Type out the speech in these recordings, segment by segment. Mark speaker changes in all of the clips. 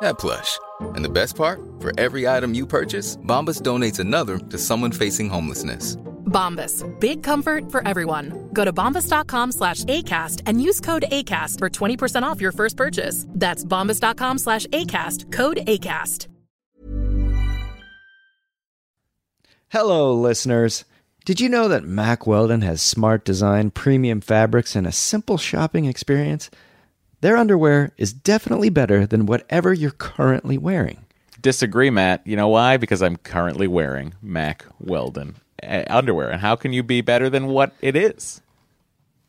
Speaker 1: that plush. And the best part? For every item you purchase, Bombas donates another to someone facing homelessness.
Speaker 2: Bombas. Big comfort for everyone. Go to bombas.com slash ACAST and use code ACAST for 20% off your first purchase. That's bombas.com slash ACAST. Code ACAST.
Speaker 3: Hello, listeners. Did you know that Mack Weldon has smart design, premium fabrics, and a simple shopping experience? Their underwear is definitely better than whatever you're currently wearing.
Speaker 4: Disagree, Matt. You know why? Because I'm currently wearing Mack Weldon uh, underwear. And how can you be better than what it is?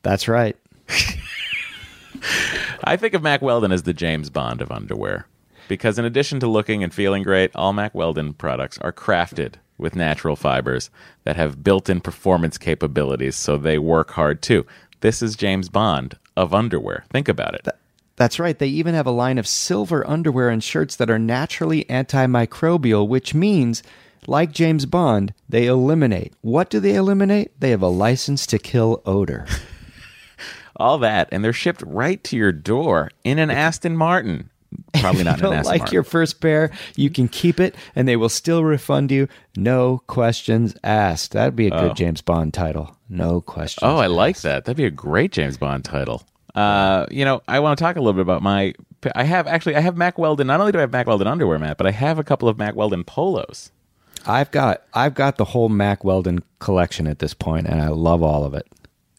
Speaker 3: That's right.
Speaker 4: I think of Mack Weldon as the James Bond of underwear. Because in addition to looking and feeling great, all Mack Weldon products are crafted with natural fibers that have built in performance capabilities so they work hard too. This is James Bond of underwear. Think about it.
Speaker 3: That's right. They even have a line of silver underwear and shirts that are naturally antimicrobial, which means, like James Bond, they eliminate. What do they eliminate? They have a license to kill odor.
Speaker 4: all that, and they're shipped right to your door in an Aston Martin. Probably not
Speaker 3: you don't like
Speaker 4: Martin.
Speaker 3: your first pair, you can keep it, and they will still refund you. No questions asked. That'd be a good
Speaker 4: Oh.
Speaker 3: James Bond title. No questions.
Speaker 4: Oh, I like that. That'd be a great James Bond title. Uh, you know, I want to talk a little bit about my. I have actually, I have Mack Weldon. Not only do I have Mack Weldon underwear, Matt, but I have a couple of Mack Weldon polos.
Speaker 3: I've got I've got the whole Mack Weldon collection at this point, and I love all of it.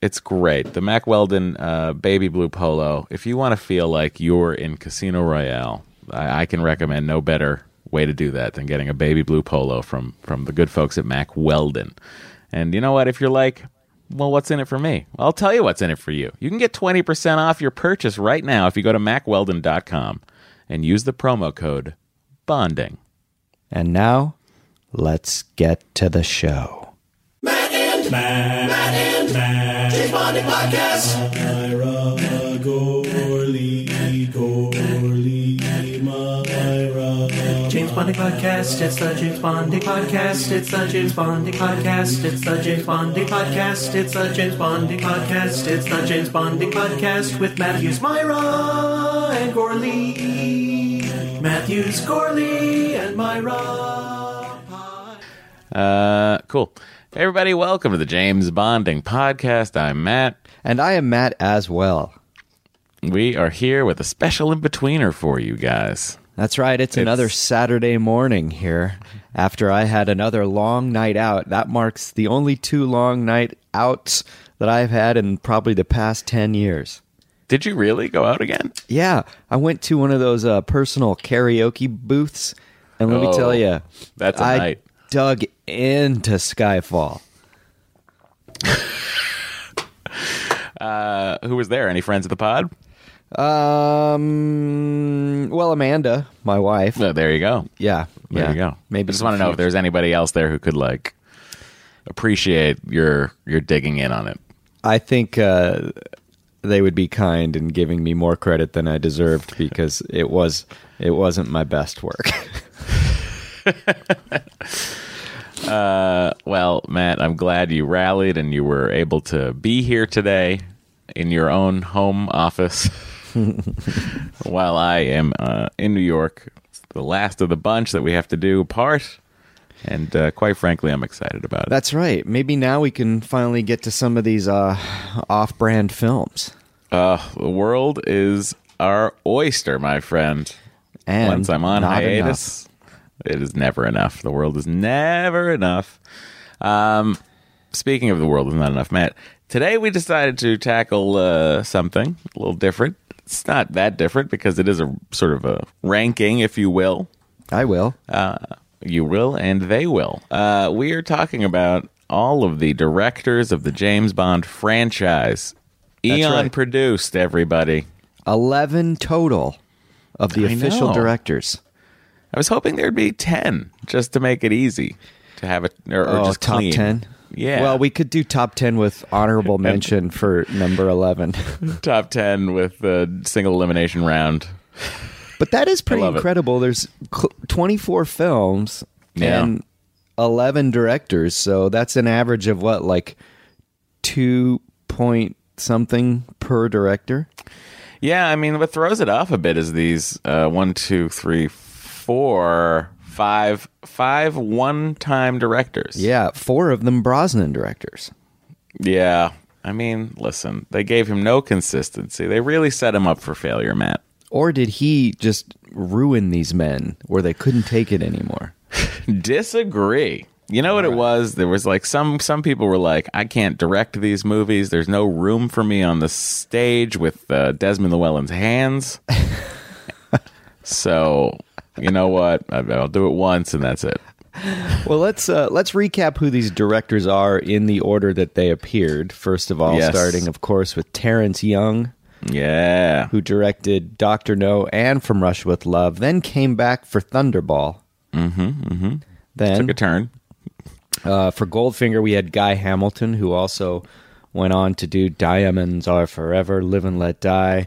Speaker 4: It's great. The Mack Weldon uh, baby blue polo. If you want to feel like you're in Casino Royale, I, I can recommend no better way to do that than getting a baby blue polo from from the good folks at Mack Weldon. And you know what? If you're like, well, what's in it for me? Well, I'll tell you what's in it for you. You can get 20% off your purchase right now if you go to mackweldon.com and use the promo code BONDING.
Speaker 3: And now, let's get to the show.
Speaker 5: James Bonding Podcast, it's the James Bonding Podcast, it's the James Bonding Podcast, it's the James Bonding Podcast, it's the James Bonding Podcast, it's the James Bonding Podcast with Matthews, Mira, and Gourley. Matthews, Gourley, and Mira.
Speaker 4: Uh, cool. Hey, everybody, welcome to the James Bonding Podcast. I'm Matt.
Speaker 3: And I am Matt as well.
Speaker 4: We are here with a special in betweener for you guys.
Speaker 3: That's right. It's, another Saturday morning here after I had another long night out. That marks the only two long night outs that I've had in probably the past 10 years.
Speaker 4: Did you really go out again?
Speaker 3: Yeah, I went to one of those uh, personal karaoke booths, and let me
Speaker 4: Oh,
Speaker 3: tell you,
Speaker 4: that's a
Speaker 3: I
Speaker 4: night.
Speaker 3: Dug into Skyfall.
Speaker 4: Uh, who was there? Any friends of the pod?
Speaker 3: Um, well, Amanda, my wife.
Speaker 4: Oh, there you go.
Speaker 3: Yeah,
Speaker 4: There
Speaker 3: yeah.
Speaker 4: you go.
Speaker 3: Maybe
Speaker 4: I just want to know if there's anybody else there who could like appreciate your your digging in on it.
Speaker 3: I think uh, they would be kind in giving me more credit than I deserved because it was it wasn't my best work.
Speaker 4: Uh, well, Matt, I'm glad you rallied and you were able to be here today in your own home office while I am uh, in New York. It's the last of the bunch that we have to do apart. And uh, quite frankly, I'm excited about it.
Speaker 3: That's right. Maybe now we can finally get to some of these uh, off-brand films.
Speaker 4: Uh, the world is our oyster, my friend.
Speaker 3: And
Speaker 4: Once I'm on hiatus, it is never enough. The world is never enough. Um, speaking of the world is not enough, Matt. Today we decided to tackle uh, something a little different. It's not that different because it is a sort of a ranking, if you will.
Speaker 3: I will.
Speaker 4: Uh, you will, and they will. Uh, we are talking about all of the directors of the James Bond franchise. Eon
Speaker 3: right.
Speaker 4: produced everybody.
Speaker 3: 11 total of the
Speaker 4: I
Speaker 3: official
Speaker 4: know.
Speaker 3: directors.
Speaker 4: I was hoping there'd be 10 just to make it easy to have it or, or
Speaker 3: oh,
Speaker 4: just
Speaker 3: top
Speaker 4: clean.
Speaker 3: 10?
Speaker 4: Yeah.
Speaker 3: Well, we could do top 10 with honorable mention for number 11.
Speaker 4: top 10 with the single elimination round.
Speaker 3: But that is pretty
Speaker 4: love it.
Speaker 3: incredible. There's 24 films
Speaker 4: Yeah.
Speaker 3: and 11 directors. So that's an average of what, like 2 point something per director?
Speaker 4: Yeah, I mean, what throws it off a bit is these uh, one, two, three, four, five, five one-time directors.
Speaker 3: Yeah, four of them Brosnan directors.
Speaker 4: yeah. I mean, listen, they gave him no consistency. They really set him up for failure, Matt.
Speaker 3: Or did he just ruin these men where they couldn't take it anymore?
Speaker 4: Disagree. You know what it was? There was like some some people were like, I can't direct these movies. There's no room for me on the stage with uh, Desmond Llewellyn's hands. so, you know what? I'll do it once and that's it.
Speaker 3: Well, let's uh, let's recap who these directors are in the order that they appeared. First of all,
Speaker 4: Yes.
Speaker 3: starting, of course, with Terrence Young,
Speaker 4: Yeah.
Speaker 3: who directed Doctor No and From Russia with Love, then came back for Thunderball. Mm-hmm. mm-hmm. Then
Speaker 4: Took a turn.
Speaker 3: uh, for Goldfinger, we had Guy Hamilton, who also went on to do Diamonds Are Forever, Live and Let Die,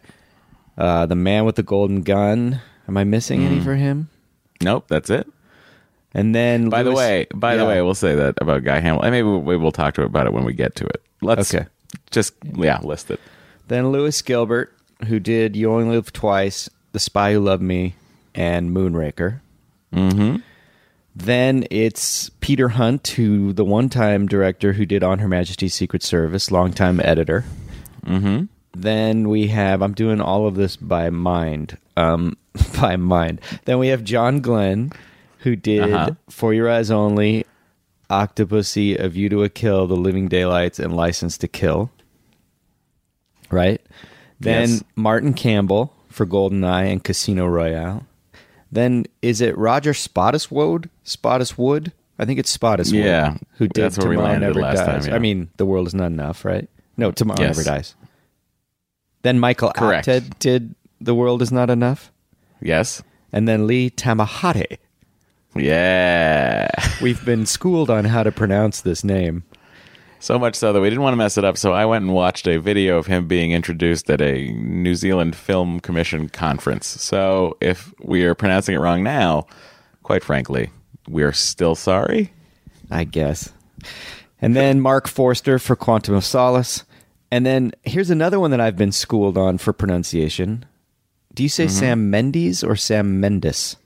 Speaker 3: uh, The Man with the Golden Gun. Am I missing
Speaker 4: Mm.
Speaker 3: any for him?
Speaker 4: Nope, that's it.
Speaker 3: And then,
Speaker 4: By the way, by the
Speaker 3: Yeah.
Speaker 4: way, we'll say that about Guy Hamilton. Maybe we'll, we will talk to about it when we get to it. Let's
Speaker 3: Okay.
Speaker 4: just yeah, list it.
Speaker 3: Then Lewis Gilbert, who did You Only Live Twice, The Spy Who Loved Me, and Moonraker. Mm-hmm. Then it's Peter Hunt, who the one-time director who did On Her Majesty's Secret Service, longtime editor. Mm-hmm. Then we have I'm doing all of this by mind, um, by mind. Then we have John Glenn, who did
Speaker 4: Uh-huh.
Speaker 3: For Your Eyes Only, Octopussy, A View to a Kill, The Living Daylights, and License to Kill right? Then
Speaker 4: Yes.
Speaker 3: Martin Campbell for GoldenEye and Casino Royale. Then is it Roger Spottiswoode? Spottiswood? I think it's Spottiswoode.
Speaker 4: Yeah.
Speaker 3: who did
Speaker 4: That's
Speaker 3: Tomorrow Never
Speaker 4: last
Speaker 3: Dies.
Speaker 4: time, yeah.
Speaker 3: I mean, The World Is Not Enough, right? No, Tomorrow
Speaker 4: Yes.
Speaker 3: Never Dies. Then Michael
Speaker 4: Correct.
Speaker 3: Apted did The World Is Not Enough,
Speaker 4: Yes.
Speaker 3: and then Lee Tamahori.
Speaker 4: Yeah.
Speaker 3: We've been schooled on how to pronounce this name.
Speaker 4: So much so that we didn't want to mess it up. So I went and watched a video of him being introduced at a New Zealand Film Commission conference. So if we are pronouncing it wrong now, quite frankly, we're still sorry.
Speaker 3: I guess. And then Mark Forster for Quantum of Solace. And then here's another one that I've been schooled on for pronunciation. Do you say
Speaker 4: Mm-hmm.
Speaker 3: Sam Mendes or Sam Mendes?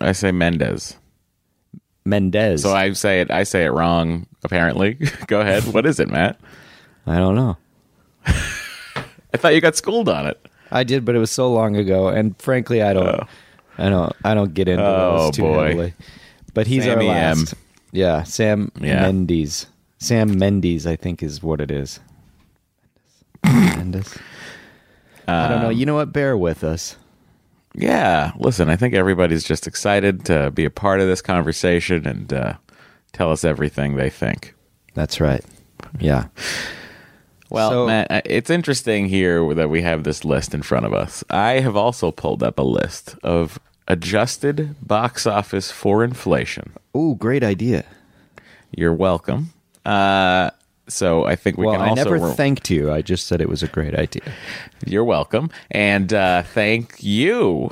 Speaker 4: I say Mendez.
Speaker 3: Mendez.
Speaker 4: So I say it. I say it wrong. Apparently, go ahead. What is it, Matt?
Speaker 3: I don't know.
Speaker 4: I thought you got schooled on it.
Speaker 3: I did, but it was so long ago, and frankly, I don't, I don't, I don't get into
Speaker 4: Oh,
Speaker 3: those too
Speaker 4: boy.
Speaker 3: heavily. But he's
Speaker 4: Sammy
Speaker 3: our
Speaker 4: M.
Speaker 3: last. Yeah, Sam
Speaker 4: Yeah.
Speaker 3: Mendes. Sam Mendes, I think, is what it is. Mendes. I don't know. You know what? Bear with us.
Speaker 4: Yeah. Listen, I think everybody's just excited to be a part of this conversation and uh, tell us everything they think.
Speaker 3: That's right. Yeah.
Speaker 4: Well,
Speaker 3: So-
Speaker 4: Matt, it's interesting here that we have this list in front of us. I have also pulled up a list of adjusted box office for inflation.
Speaker 3: Ooh, great idea.
Speaker 4: You're welcome. Uh, so I think we
Speaker 3: well,
Speaker 4: can also.
Speaker 3: I never
Speaker 4: ro-
Speaker 3: thanked you. I just said it was a great idea.
Speaker 4: You're welcome, and uh, thank you.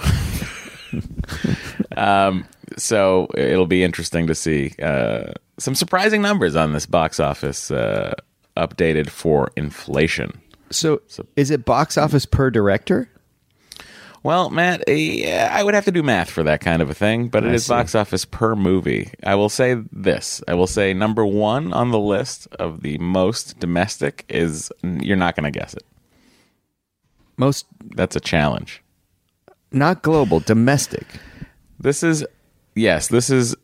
Speaker 4: um, so it'll be interesting to see uh, some surprising numbers on this box office uh, updated for inflation.
Speaker 3: So, is it box office per director?
Speaker 4: Well, Matt, yeah, I would have to do math for that kind of a thing, but it
Speaker 3: I
Speaker 4: is
Speaker 3: see.
Speaker 4: box office per movie. I will say this: I will say number one on the list of the most domestic is you're not going to guess it.
Speaker 3: Most
Speaker 4: That's a challenge.
Speaker 3: not global, domestic.
Speaker 4: This is yes, this is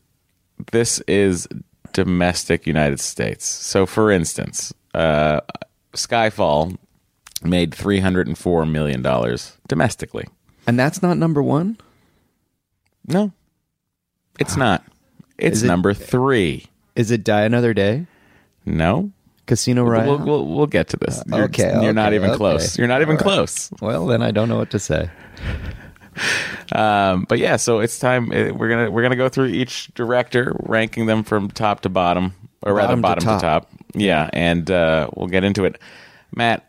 Speaker 4: this is domestic United States. So for instance, uh Skyfall made 304 million dollars domestically.
Speaker 3: And that's not number 1?
Speaker 4: No. It's not. It's
Speaker 3: it-
Speaker 4: number 3.
Speaker 3: Is it Die Another Day?
Speaker 4: No.
Speaker 3: Casino Royale?
Speaker 4: We'll, we'll we'll get to this. You're,
Speaker 3: okay,
Speaker 4: You're not even
Speaker 3: okay.
Speaker 4: close. You're not even
Speaker 3: right.
Speaker 4: close.
Speaker 3: well, then I don't know what to say.
Speaker 4: um, but yeah, so it's time. uh, We're gonna we're gonna go through each director, ranking them from top to bottom, or rather
Speaker 3: Bottom to
Speaker 4: bottom to
Speaker 3: top.
Speaker 4: top. Yeah, and uh, we'll get into it. Matt,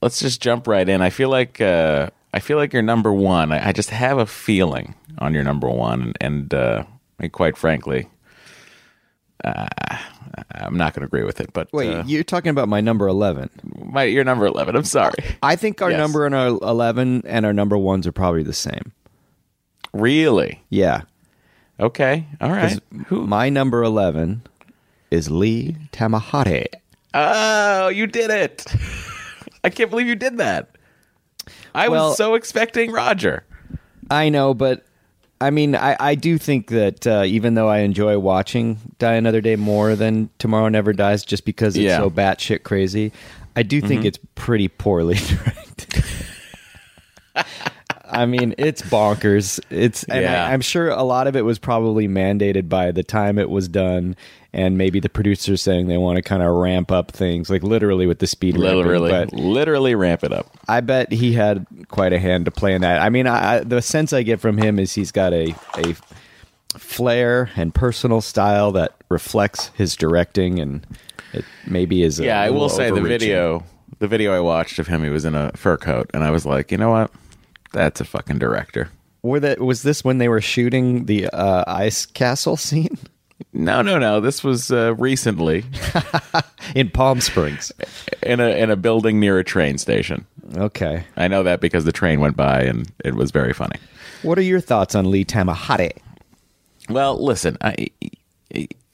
Speaker 4: let's just jump right in. I feel like uh, I feel like you're number one. I, I just have a feeling on your number one, and uh, quite frankly, uh, I'm not going to agree with it. But
Speaker 3: Wait,
Speaker 4: uh,
Speaker 3: you're talking about my number 11.
Speaker 4: my, you're number eleven. I'm sorry.
Speaker 3: I think our
Speaker 4: Yes.
Speaker 3: number and our 11 and our number ones are probably the same.
Speaker 4: Really?
Speaker 3: Yeah.
Speaker 4: Okay. All right.
Speaker 3: 'Cause My number 11 is Lee Tamahori.
Speaker 4: Oh, you did it! I can't believe you did that. I
Speaker 3: Well-
Speaker 4: was so expecting Roger.
Speaker 3: I know, but I mean, I, I do think that uh, even though I enjoy watching Die Another Day more than Tomorrow Never Dies, just because it's
Speaker 4: Yeah.
Speaker 3: so batshit crazy, I do think it's pretty poorly directed. I mean, it's bonkers. It's, and
Speaker 4: Yeah.
Speaker 3: I, I'm sure a lot of it was probably mandated by the time it was done, and maybe the producers saying they want to kind of ramp up things, like literally with the speed. ramping,
Speaker 4: Literally,
Speaker 3: but-
Speaker 4: literally ramp it up.
Speaker 3: I bet he had quite a hand to play in that. I mean, I, I, the sense I get from him is he's got a a flair and personal style that reflects his directing, and it maybe is. A
Speaker 4: Yeah, I will say the video, the video I watched of him, he was in a fur coat, and I was like, you know what? That's a fucking director.
Speaker 3: Were that was this when they were shooting the uh, ice castle scene
Speaker 4: No, no, no. This was uh, recently
Speaker 3: in Palm Springs?
Speaker 4: in a in a building near a train station.
Speaker 3: Okay,
Speaker 4: I know that because the train went by, and it was very funny.
Speaker 3: what are your thoughts on Lee Tamahori?
Speaker 4: Well, listen, I,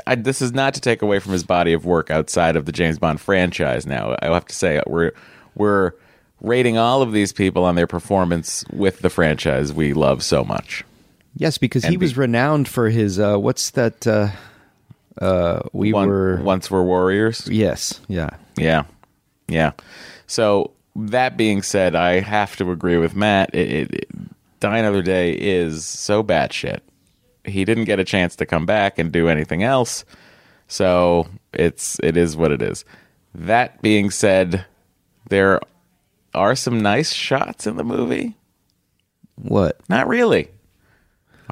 Speaker 4: I, this is not to take away from his body of work outside of the James Bond franchise. Now, I have to say we're we're rating all of these people on their performance with the franchise we love so much.
Speaker 3: Yes, because he
Speaker 4: be-
Speaker 3: was renowned for his uh, what's that? Uh, uh, we
Speaker 4: One-
Speaker 3: were
Speaker 4: Once Were Warriors.
Speaker 3: yes, yeah.
Speaker 4: Yeah, yeah. So that being said, I have to agree with Matt. It, it, it, Die Another Day is so batshit. He didn't get a chance to come back and do anything else, so it's it is what it is. That being said, there are some nice shots in the movie.
Speaker 3: What?
Speaker 4: Not really.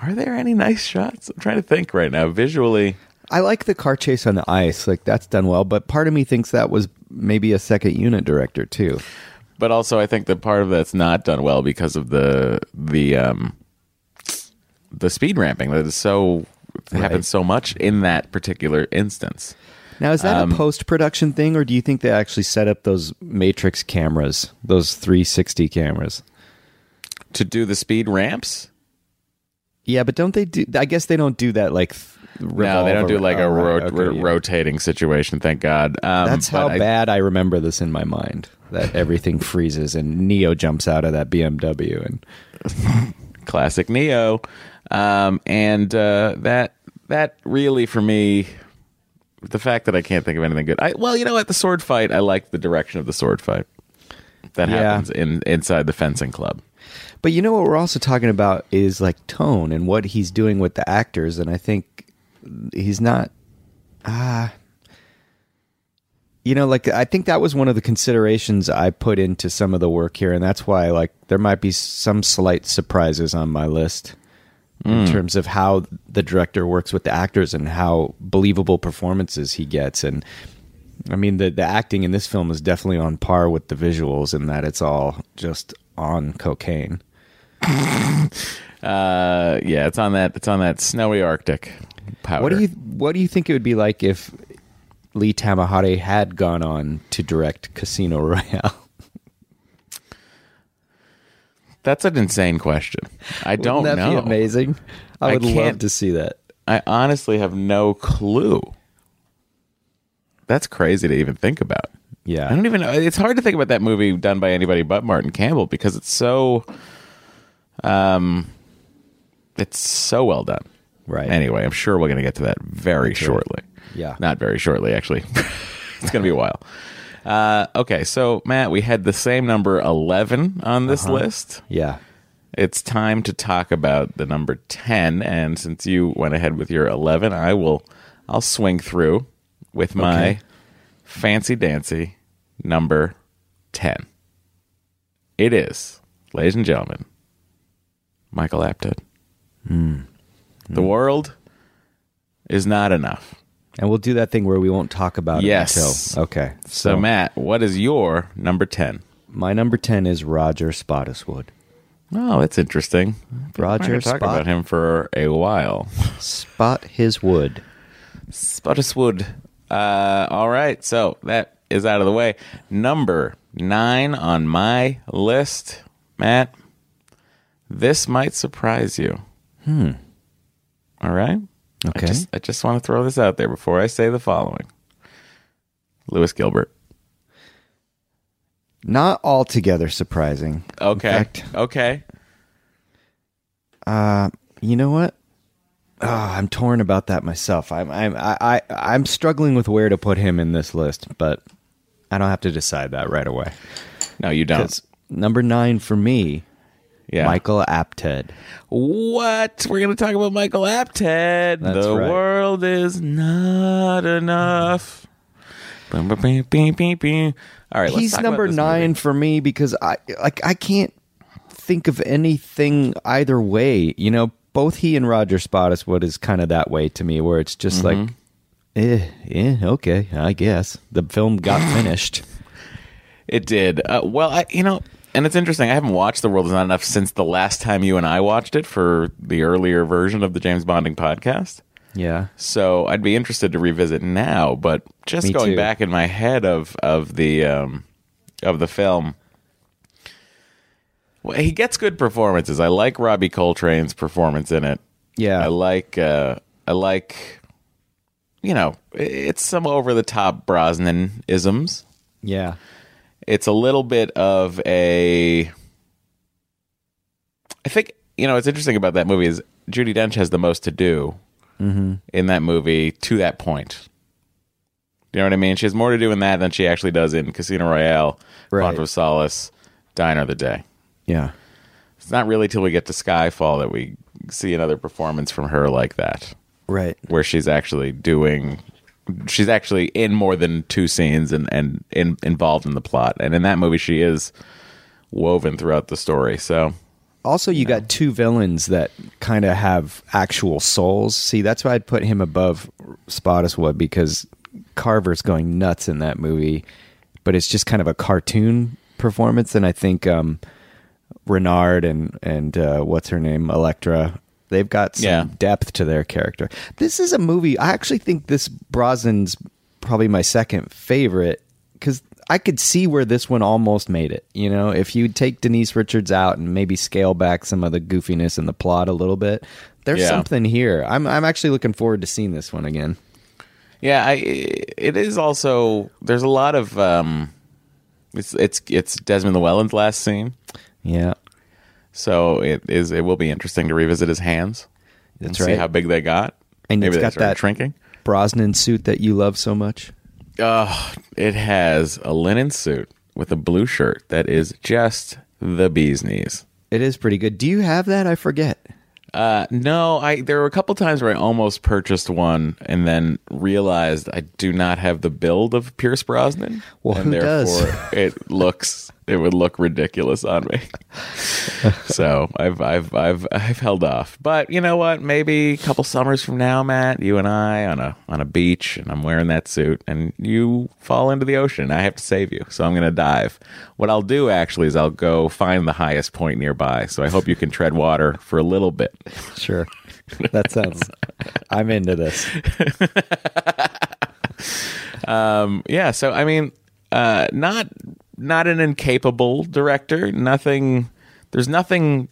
Speaker 4: Are there any nice shots? I'm trying to think right now. Visually,
Speaker 3: I like the car chase on the ice, like that's done well. But part of me thinks that was maybe a second unit director too.
Speaker 4: but also I think that part of that's not done well because of the the um the speed ramping that is so happens so much in that particular instance.
Speaker 3: Now, is that
Speaker 4: Um,
Speaker 3: a post production thing, or do you think they actually set up those Matrix cameras, those 360 cameras?
Speaker 4: To do the speed ramps?
Speaker 3: Yeah, but don't they do? I guess they don't do that. Like,
Speaker 4: no, they don't do like a
Speaker 3: around-
Speaker 4: ro-
Speaker 3: okay,
Speaker 4: ro-
Speaker 3: yeah.
Speaker 4: rotating situation. Thank God. Um,
Speaker 3: That's how
Speaker 4: I-
Speaker 3: bad I remember this in my mind. That everything freezes and Neo jumps out of that BMW and
Speaker 4: classic Neo, um, and uh, that that really for me, the fact that I can't think of anything good. I well, you know what, the sword fight. I like the direction of the sword fight that
Speaker 3: Yeah.
Speaker 4: happens in inside the fencing club.
Speaker 3: But you know what we're also talking about is like tone and what he's doing with the actors, and I think he's not. Ah, you know, like I think that was one of the considerations I put into some of the work here, and that's why like there might be some slight surprises on my list in terms of how the director works with the actors and how believable performances he gets and. I mean, the the acting in this film is definitely on par with the visuals in that it's all just on cocaine.
Speaker 4: Uh, yeah, it's on that. It's on that snowy Arctic powder.
Speaker 3: What do you What do you think it would be like if Lee Tamahori had gone on to direct Casino Royale?
Speaker 4: That's an insane question. I don't
Speaker 3: Wouldn't that
Speaker 4: know.
Speaker 3: be amazing? I
Speaker 4: I
Speaker 3: would love to see that.
Speaker 4: I honestly have no clue. That's crazy to even think about.
Speaker 3: Yeah.
Speaker 4: I don't even know. It's hard to think about that movie done by anybody but Martin Campbell because it's so, um, it's so well done.
Speaker 3: Right.
Speaker 4: Anyway, I'm sure we're going to get to that very
Speaker 3: right.
Speaker 4: shortly.
Speaker 3: Yeah.
Speaker 4: Not very shortly, actually. it's going to be a while. Uh, okay, so Matt, we had the same number 11 on this
Speaker 3: Uh-huh.
Speaker 4: list.
Speaker 3: Yeah.
Speaker 4: It's time to talk about the number 10 and since you went ahead with your 11, I will I'll swing through with my
Speaker 3: Okay.
Speaker 4: fancy dancy number 10. It is, ladies and gentlemen, Michael Apted. The world is not enough.
Speaker 3: And we'll do that thing where we won't talk about
Speaker 4: Yes.
Speaker 3: it until. Okay.
Speaker 4: So, Matt, what is your number 10?
Speaker 3: my number 10 is Roger Spottiswoode.
Speaker 4: Oh, that's interesting.
Speaker 3: Roger
Speaker 4: talk
Speaker 3: Spot-
Speaker 4: about him for a while.
Speaker 3: Spot his wood.
Speaker 4: Spottiswoode. Uh, all right, so that is out of the way. Number nine on my list, Matt. This might surprise you. Hmm. All right.
Speaker 3: Okay.
Speaker 4: I just, I just want to throw this out there before I say the following. Lewis Gilbert.
Speaker 3: Not altogether surprising.
Speaker 4: Okay.
Speaker 3: Fact,
Speaker 4: okay.
Speaker 3: uh, you know what? Oh, I'm torn about that myself. I'm I'm I, I I'm struggling with where to put him in this list, but I don't have to decide that right away.
Speaker 4: No, you don't.
Speaker 3: number nine for me,
Speaker 4: Yeah.
Speaker 3: Michael Apted.
Speaker 4: What? We're going to talk about Michael Apted.
Speaker 3: That's
Speaker 4: the
Speaker 3: right.
Speaker 4: world is not enough. Bum, bum, bing, bing, bing, bing. All right, let's
Speaker 3: He's
Speaker 4: talk about
Speaker 3: number
Speaker 4: this
Speaker 3: nine
Speaker 4: movie.
Speaker 3: for me because I like I can't think of anything either way. You know, both he and Roger Spottiswoode is kind of that way to me, where it's just
Speaker 4: Mm-hmm.
Speaker 3: like, eh, yeah, okay, I guess the film got finished.
Speaker 4: It did. Uh, well, I, you know, and it's interesting. I haven't watched The World Is Not Enough since the last time you and I watched it for the earlier version of the James Bonding podcast.
Speaker 3: Yeah,
Speaker 4: So I'd be interested to revisit now. But just
Speaker 3: Me
Speaker 4: going
Speaker 3: too.
Speaker 4: back in my head of of the um, of the film, well, he gets good performances. I like Robbie Coltrane's performance in it.
Speaker 3: yeah,
Speaker 4: I like uh, I like you know it's some over the top Brosnan isms.
Speaker 3: yeah,
Speaker 4: It's a little bit of a. I think you know what's interesting about that movie is Judi Dench has the most to do
Speaker 3: Mm-hmm.
Speaker 4: in that movie to that point. You know what I mean? She has more to do in that than she actually does in Casino Royale,
Speaker 3: Right.
Speaker 4: Quantum of Solace, Die Another Day.
Speaker 3: yeah.
Speaker 4: It's not really till we get to Skyfall that we see another performance from her like that.
Speaker 3: Right.
Speaker 4: where she's actually doing she's actually in more than two scenes and and in, involved in the plot and in that movie she is woven throughout the story so
Speaker 3: Also, you got two villains that kind of have actual souls. See, that's why I'd put him above Spottiswoode because Carver's going nuts in that movie, but it's just kind of a cartoon performance. And I think um, Renard and and uh, what's her name, Elektra, they've got some
Speaker 4: Yeah.
Speaker 3: depth to their character. This is a movie. I actually think this Brosnan's probably my second favorite because I could see where this one almost made it. You know, if you take Denise Richards out and maybe scale back some of the goofiness in the plot a little bit, there's
Speaker 4: Yeah.
Speaker 3: something here. I'm I'm actually looking forward to seeing this one again.
Speaker 4: yeah I, it is also there's a lot of um it's it's it's Desmond Llewellyn's last scene
Speaker 3: Yeah,
Speaker 4: so it is it will be interesting to revisit his hands and
Speaker 3: That's
Speaker 4: see how big they got
Speaker 3: and
Speaker 4: maybe
Speaker 3: it's got that
Speaker 4: shrinking
Speaker 3: Brosnan suit that you love so much.
Speaker 4: Oh, it has a linen suit with a blue shirt that is just the bee's knees.
Speaker 3: It is pretty good. Do you have that? I forget.
Speaker 4: Uh, no, I there were a couple times where I almost purchased one and then realized I do not have the build of Pierce Brosnan.
Speaker 3: Well,
Speaker 4: and
Speaker 3: who does?
Speaker 4: therefore it looks it would look ridiculous on me. so I've I've I've I've held off. But you know what? Maybe a couple summers from now, Matt, you and I on a on a beach and I'm wearing that suit and you fall into the ocean. I have to save you. So I'm gonna dive. What I'll do actually is I'll go find the highest point nearby. So I hope you can tread water for a little bit.
Speaker 3: Sure. That sounds. I'm into this.
Speaker 4: Um, yeah, so I mean, uh, not not an incapable director. Nothing. There's nothing.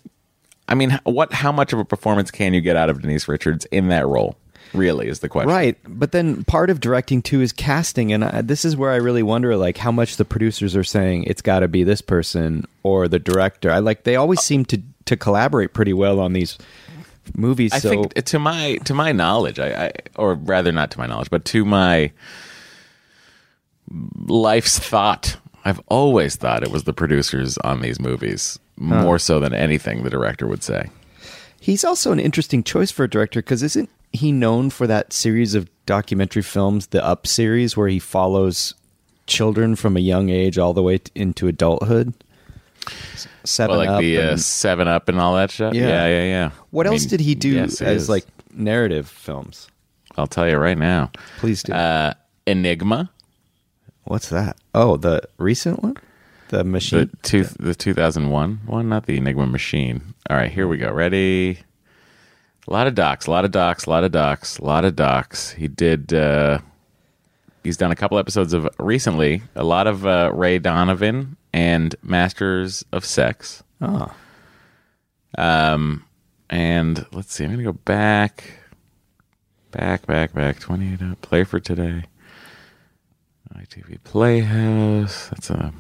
Speaker 4: I mean, what? How much of a performance can you get out of Denise Richards in that role? Really, is the question.
Speaker 3: Right, but then part of directing too is casting, and I, this is where I really wonder, like, how much the producers are saying it's got to be this person or the director. I like they always seem to to collaborate pretty well on these movies.
Speaker 4: I
Speaker 3: so
Speaker 4: think to my to my knowledge, I, I or rather not to my knowledge, but to my life's thought, I've always thought it was the producers on these movies more so than anything the director would say.
Speaker 3: he's also an interesting choice for a director because isn't he known for that series of documentary films, the Up series, where he follows children from a young age all the way t- into adulthood? Seven
Speaker 4: Well, like
Speaker 3: Up.
Speaker 4: the uh,
Speaker 3: and-
Speaker 4: Seven Up and all that shit.
Speaker 3: Yeah.
Speaker 4: Yeah, yeah, yeah.
Speaker 3: what
Speaker 4: I
Speaker 3: else
Speaker 4: mean,
Speaker 3: did he do
Speaker 4: yes,
Speaker 3: as
Speaker 4: is.
Speaker 3: like narrative films?
Speaker 4: I'll tell you right now.
Speaker 3: Please do.
Speaker 4: Uh, Enigma,
Speaker 3: What's that? Oh, the recent one, the machine?
Speaker 4: the two, the two thousand one one, not the Enigma machine. All right, here we go. Ready? A lot of docs, a lot of docs, a lot of docs, a lot of docs. He did. Uh, he's done a couple episodes of recently. A lot of uh, Ray Donovan and Masters of Sex.
Speaker 3: oh,
Speaker 4: Um, and let's see. I'm gonna go back, back, back, back. Twenty eight. Up. Play for today. ITV Playhouse. That's a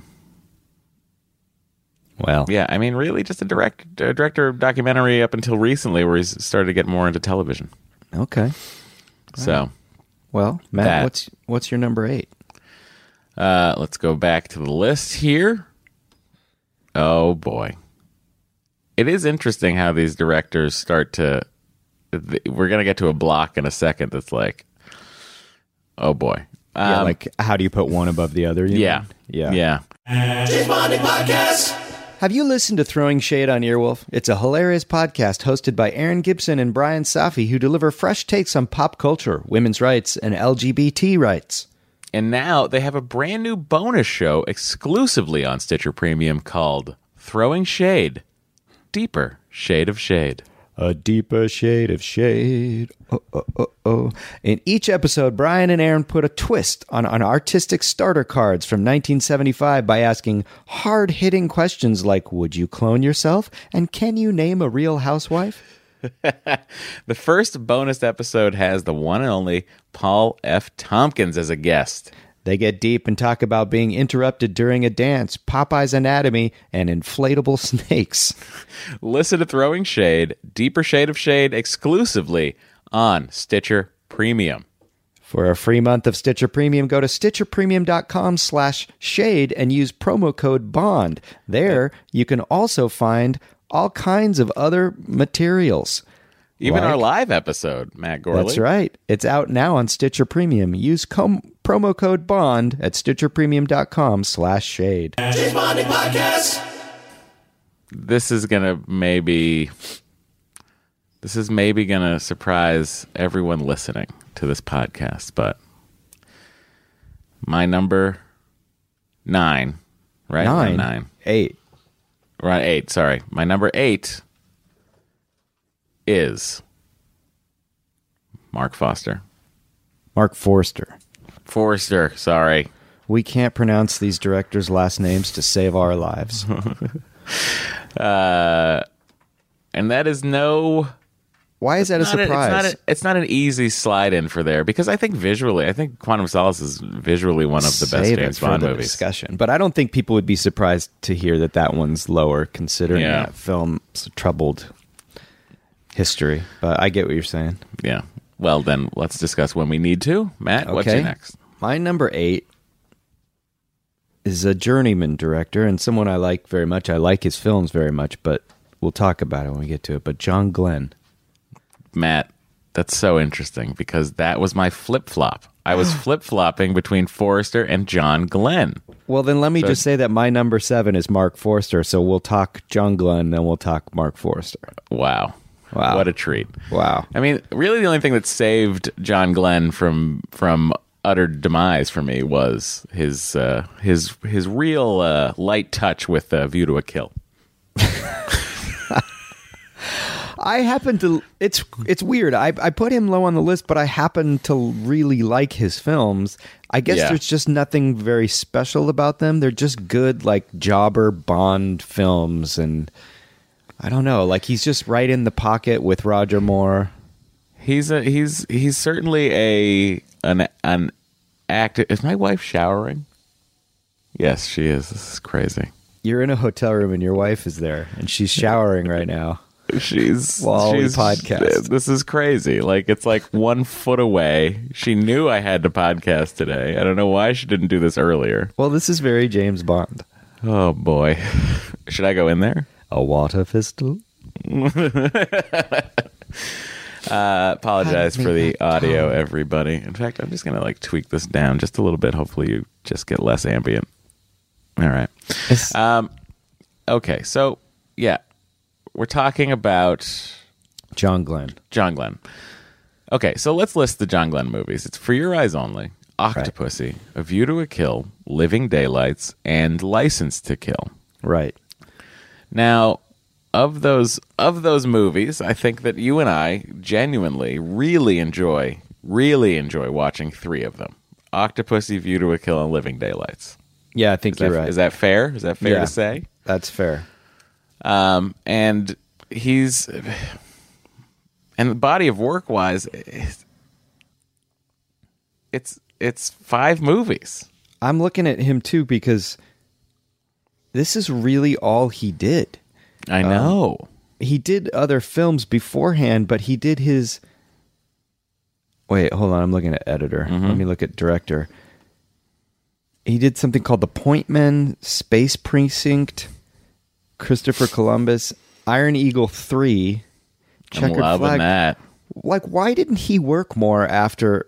Speaker 3: well,
Speaker 4: yeah. I mean, really, just a direct a director of documentary up until recently, where he's started to get more into television.
Speaker 3: Okay.
Speaker 4: So,
Speaker 3: Well, Matt,
Speaker 4: That.
Speaker 3: what's what's your number eight?
Speaker 4: uh, let's go back to the list here. Oh boy, it is interesting how these directors start to. We're gonna get to a block in a second. That's like, oh boy.
Speaker 3: Yeah,
Speaker 4: Um,
Speaker 3: like how do you put one above the other? you
Speaker 4: Yeah.
Speaker 3: mean? yeah,
Speaker 4: Yeah.
Speaker 5: James Bonding Podcast.
Speaker 3: Have you listened to Throwing Shade on Earwolf? It's a hilarious podcast hosted by Erin Gibson and Bryan Safi, who deliver fresh takes on pop culture, women's rights, and LGBT rights.
Speaker 4: And now they have a brand new bonus show exclusively on Stitcher Premium called Throwing Shade. Deeper Shade of Shade.
Speaker 3: A deeper shade of shade. Oh, oh, oh, oh. In each episode, Bryan and Erin put a twist on, on artistic starter cards from 1975 by asking hard hitting questions like Would you clone yourself? And can you name a real housewife?
Speaker 4: The first bonus episode has the one and only Paul F. Tompkins as a guest.
Speaker 3: They get deep and talk about being interrupted during a dance, Popeye's anatomy, and inflatable snakes.
Speaker 4: Listen to Throwing Shade, Deeper Shade of Shade exclusively on Stitcher Premium.
Speaker 3: For a free month of Stitcher Premium, go to stitcherpremium.com slash shade and use promo code BOND. There, you can also find all kinds of other materials.
Speaker 4: Even
Speaker 3: Like-
Speaker 4: our live episode, Matt Gourley.
Speaker 3: That's right. It's out now on Stitcher Premium. Use com- promo code BOND at stitcherpremium.com slash shade.
Speaker 5: James Bonding Podcast.
Speaker 4: this is gonna maybe this is maybe gonna surprise everyone listening to this podcast but my number nine right
Speaker 3: Nine.
Speaker 4: nine
Speaker 3: Eight.
Speaker 4: right eight sorry my number eight is mark foster
Speaker 3: Mark Forster.
Speaker 4: forster sorry
Speaker 3: We can't pronounce these directors' last names to save our lives.
Speaker 4: Uh, and that is no
Speaker 3: Why is that a
Speaker 4: not a-
Speaker 3: surprise?
Speaker 4: it's, not a, it's not an easy slide in for there because I think visually, I think Quantum Solace is visually one of the best
Speaker 3: Save it
Speaker 4: James Bond
Speaker 3: the
Speaker 4: movies.
Speaker 3: discussion. But I don't think people would be surprised to hear that that one's lower, considering
Speaker 4: Yeah.
Speaker 3: that film's troubled history. But I get what you're saying.
Speaker 4: Yeah. Well, then let's discuss when we need to. Matt, what's your
Speaker 3: Okay.
Speaker 4: next?
Speaker 3: My number eight is a journeyman director and someone I like very much. I like his films very much, but we'll talk about it when we get to it. But John Glenn.
Speaker 4: Matt, that's so interesting because that was my flip flop. I was flip flopping between Forrester and John Glenn.
Speaker 3: Well, then let me just say that my number seven is Mark Forster. So we'll talk John Glenn, then we'll talk Mark Forster.
Speaker 4: Wow.
Speaker 3: Wow.
Speaker 4: What a treat.
Speaker 3: Wow.
Speaker 4: I mean, really, the only thing that saved John Glenn from from utter demise for me was his uh, his his real uh, light touch with uh, View to a Kill.
Speaker 3: I happen to. It's it's weird. I I put him low on the list, but I happen to really like his films. I guess
Speaker 4: Yeah.
Speaker 3: there's just nothing very special about them. They're just good, like jobber Bond films, and I don't know. Like he's just right in the pocket with Roger Moore.
Speaker 4: He's a he's he's certainly a an an actor. Is my wife showering? Yes, she is. This is crazy.
Speaker 3: You're in a hotel room and your wife is there, and she's showering right now.
Speaker 4: She's
Speaker 3: While we podcast.
Speaker 4: This is crazy. Like it's like one foot away. She knew I had to podcast today. I don't know why she didn't do this earlier.
Speaker 3: Well, this is very James Bond.
Speaker 4: Oh boy, should I go in there?
Speaker 3: A water pistol.
Speaker 4: Uh, apologize for the audio, everybody. In fact, I'm just gonna like tweak this down just a little bit. Hopefully, you just get less ambient. All right. Um, okay, so yeah, we're talking about
Speaker 3: John Glenn.
Speaker 4: John Glenn. Okay, so let's list the John Glenn movies. It's For Your Eyes Only, Octopussy, A View to a Kill, Living Daylights, and License to Kill.
Speaker 3: Right.
Speaker 4: Now, of those of those movies, I think that you and I genuinely really enjoy really enjoy watching three of them: Octopussy, View to a Kill, and Living Daylights.
Speaker 3: Yeah, I think
Speaker 4: Is
Speaker 3: you're
Speaker 4: that,
Speaker 3: right.
Speaker 4: is that fair? Is that fair
Speaker 3: Yeah.
Speaker 4: to say?
Speaker 3: That's fair.
Speaker 4: Um, and he's and the body of work wise, it's it's it's five movies.
Speaker 3: I'm looking at him too because this is really all he did.
Speaker 4: I um, know.
Speaker 3: He did other films beforehand, but he did his. Wait, hold on. I'm looking at editor. Mm-hmm. Let me look at director. He did something called The Point Men, Space Precinct, Christopher Columbus, Iron Eagle 3,
Speaker 4: I'm loving
Speaker 3: Flag.
Speaker 4: that.
Speaker 3: Like, why didn't he work more after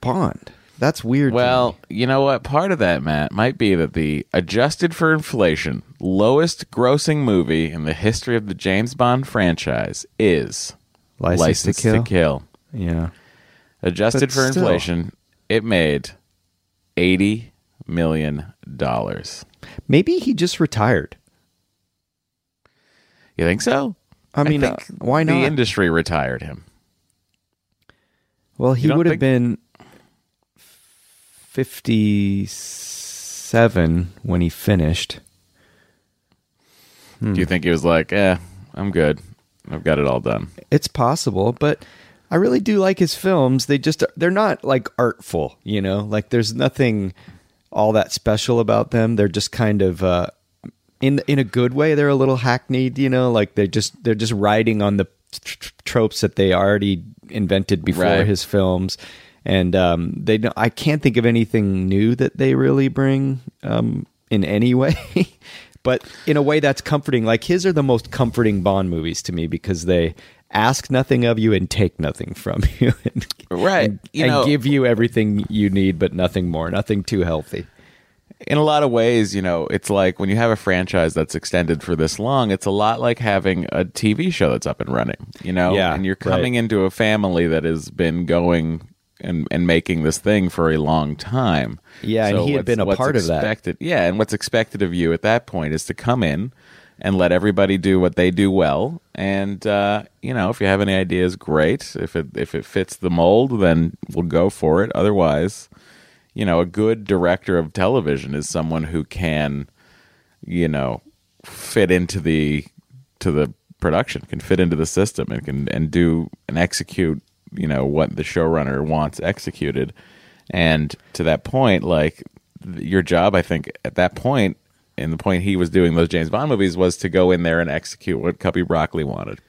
Speaker 3: Bond? That's weird. to
Speaker 4: Well,
Speaker 3: me.
Speaker 4: you know what? Part of that, Matt, might be that the adjusted for inflation lowest grossing movie in the history of the James Bond franchise is
Speaker 3: License to Kill? Yeah.
Speaker 4: Adjusted
Speaker 3: But
Speaker 4: for
Speaker 3: still.
Speaker 4: inflation, it made eighty million dollars.
Speaker 3: Maybe he just retired.
Speaker 4: You think so?
Speaker 3: I mean, uh, why not?
Speaker 4: The industry retired him.
Speaker 3: Well, he
Speaker 4: don't
Speaker 3: would have
Speaker 4: think-
Speaker 3: been 57 when he finished. Hmm.
Speaker 4: Do you think he was like, "Eh, I'm good. I've got it all done."
Speaker 3: It's possible, but I really do like his films. They just they're not like artful, you know? Like there's nothing all that special about them. They're just kind of uh in in a good way. They're a little hackneyed, you know, like they just they're just riding on the tr- tr- tropes that they already invented before
Speaker 4: Right.
Speaker 3: his films. And um, they don't, I can't think of anything new that they really bring um, in any way, but in a way that's comforting. Like his are the most comforting Bond movies to me because they ask nothing of you and take nothing from you, and,
Speaker 4: Right.
Speaker 3: and,
Speaker 4: You
Speaker 3: and give you everything you need, but nothing more, nothing too healthy.
Speaker 4: in a lot of ways, you know, it's like when you have a franchise that's extended for this long, it's a lot like having a TV show that's up and running, you know?
Speaker 3: Yeah,
Speaker 4: And you're
Speaker 3: right.
Speaker 4: coming into a family that has been going and, and making this thing for a long time.
Speaker 3: Yeah, and he had been a part of that.
Speaker 4: Yeah, and what's expected of you at that point is to come in and let everybody do what they do well. And uh, you know, if you have any ideas, great. If it if it fits the mold, then we'll go for it. Otherwise, you know, a good director of television is someone who can, you know, fit into the to the production, can fit into the system, and can and do and execute, you know, what the showrunner wants executed. And to that point, like your job, I think, at that point, and the point he was doing those James Bond movies was to go in there and execute what Cubby Broccoli wanted.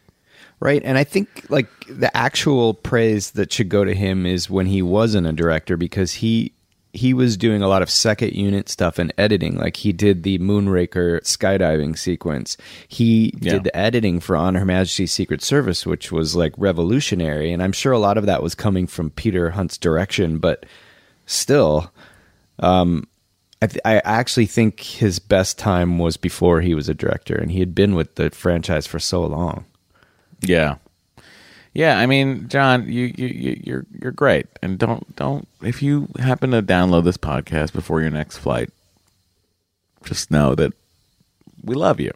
Speaker 3: Right. And I think like the actual praise that should go to him is when he wasn't a director because he he was doing a lot of second unit stuff and editing. Like he did the Moonraker skydiving sequence. He
Speaker 4: Yeah.
Speaker 3: did the editing for On Her Majesty's Secret Service, which was like revolutionary. And I'm sure a lot of that was coming from Peter Hunt's direction, but still, um, I, th- I actually think his best time was before he was a director, and he had been with the franchise for so long.
Speaker 4: Yeah, yeah. I mean, John, you you you- you're you're great, and don't don't if you happen to download this podcast before your next flight, just know that we love you.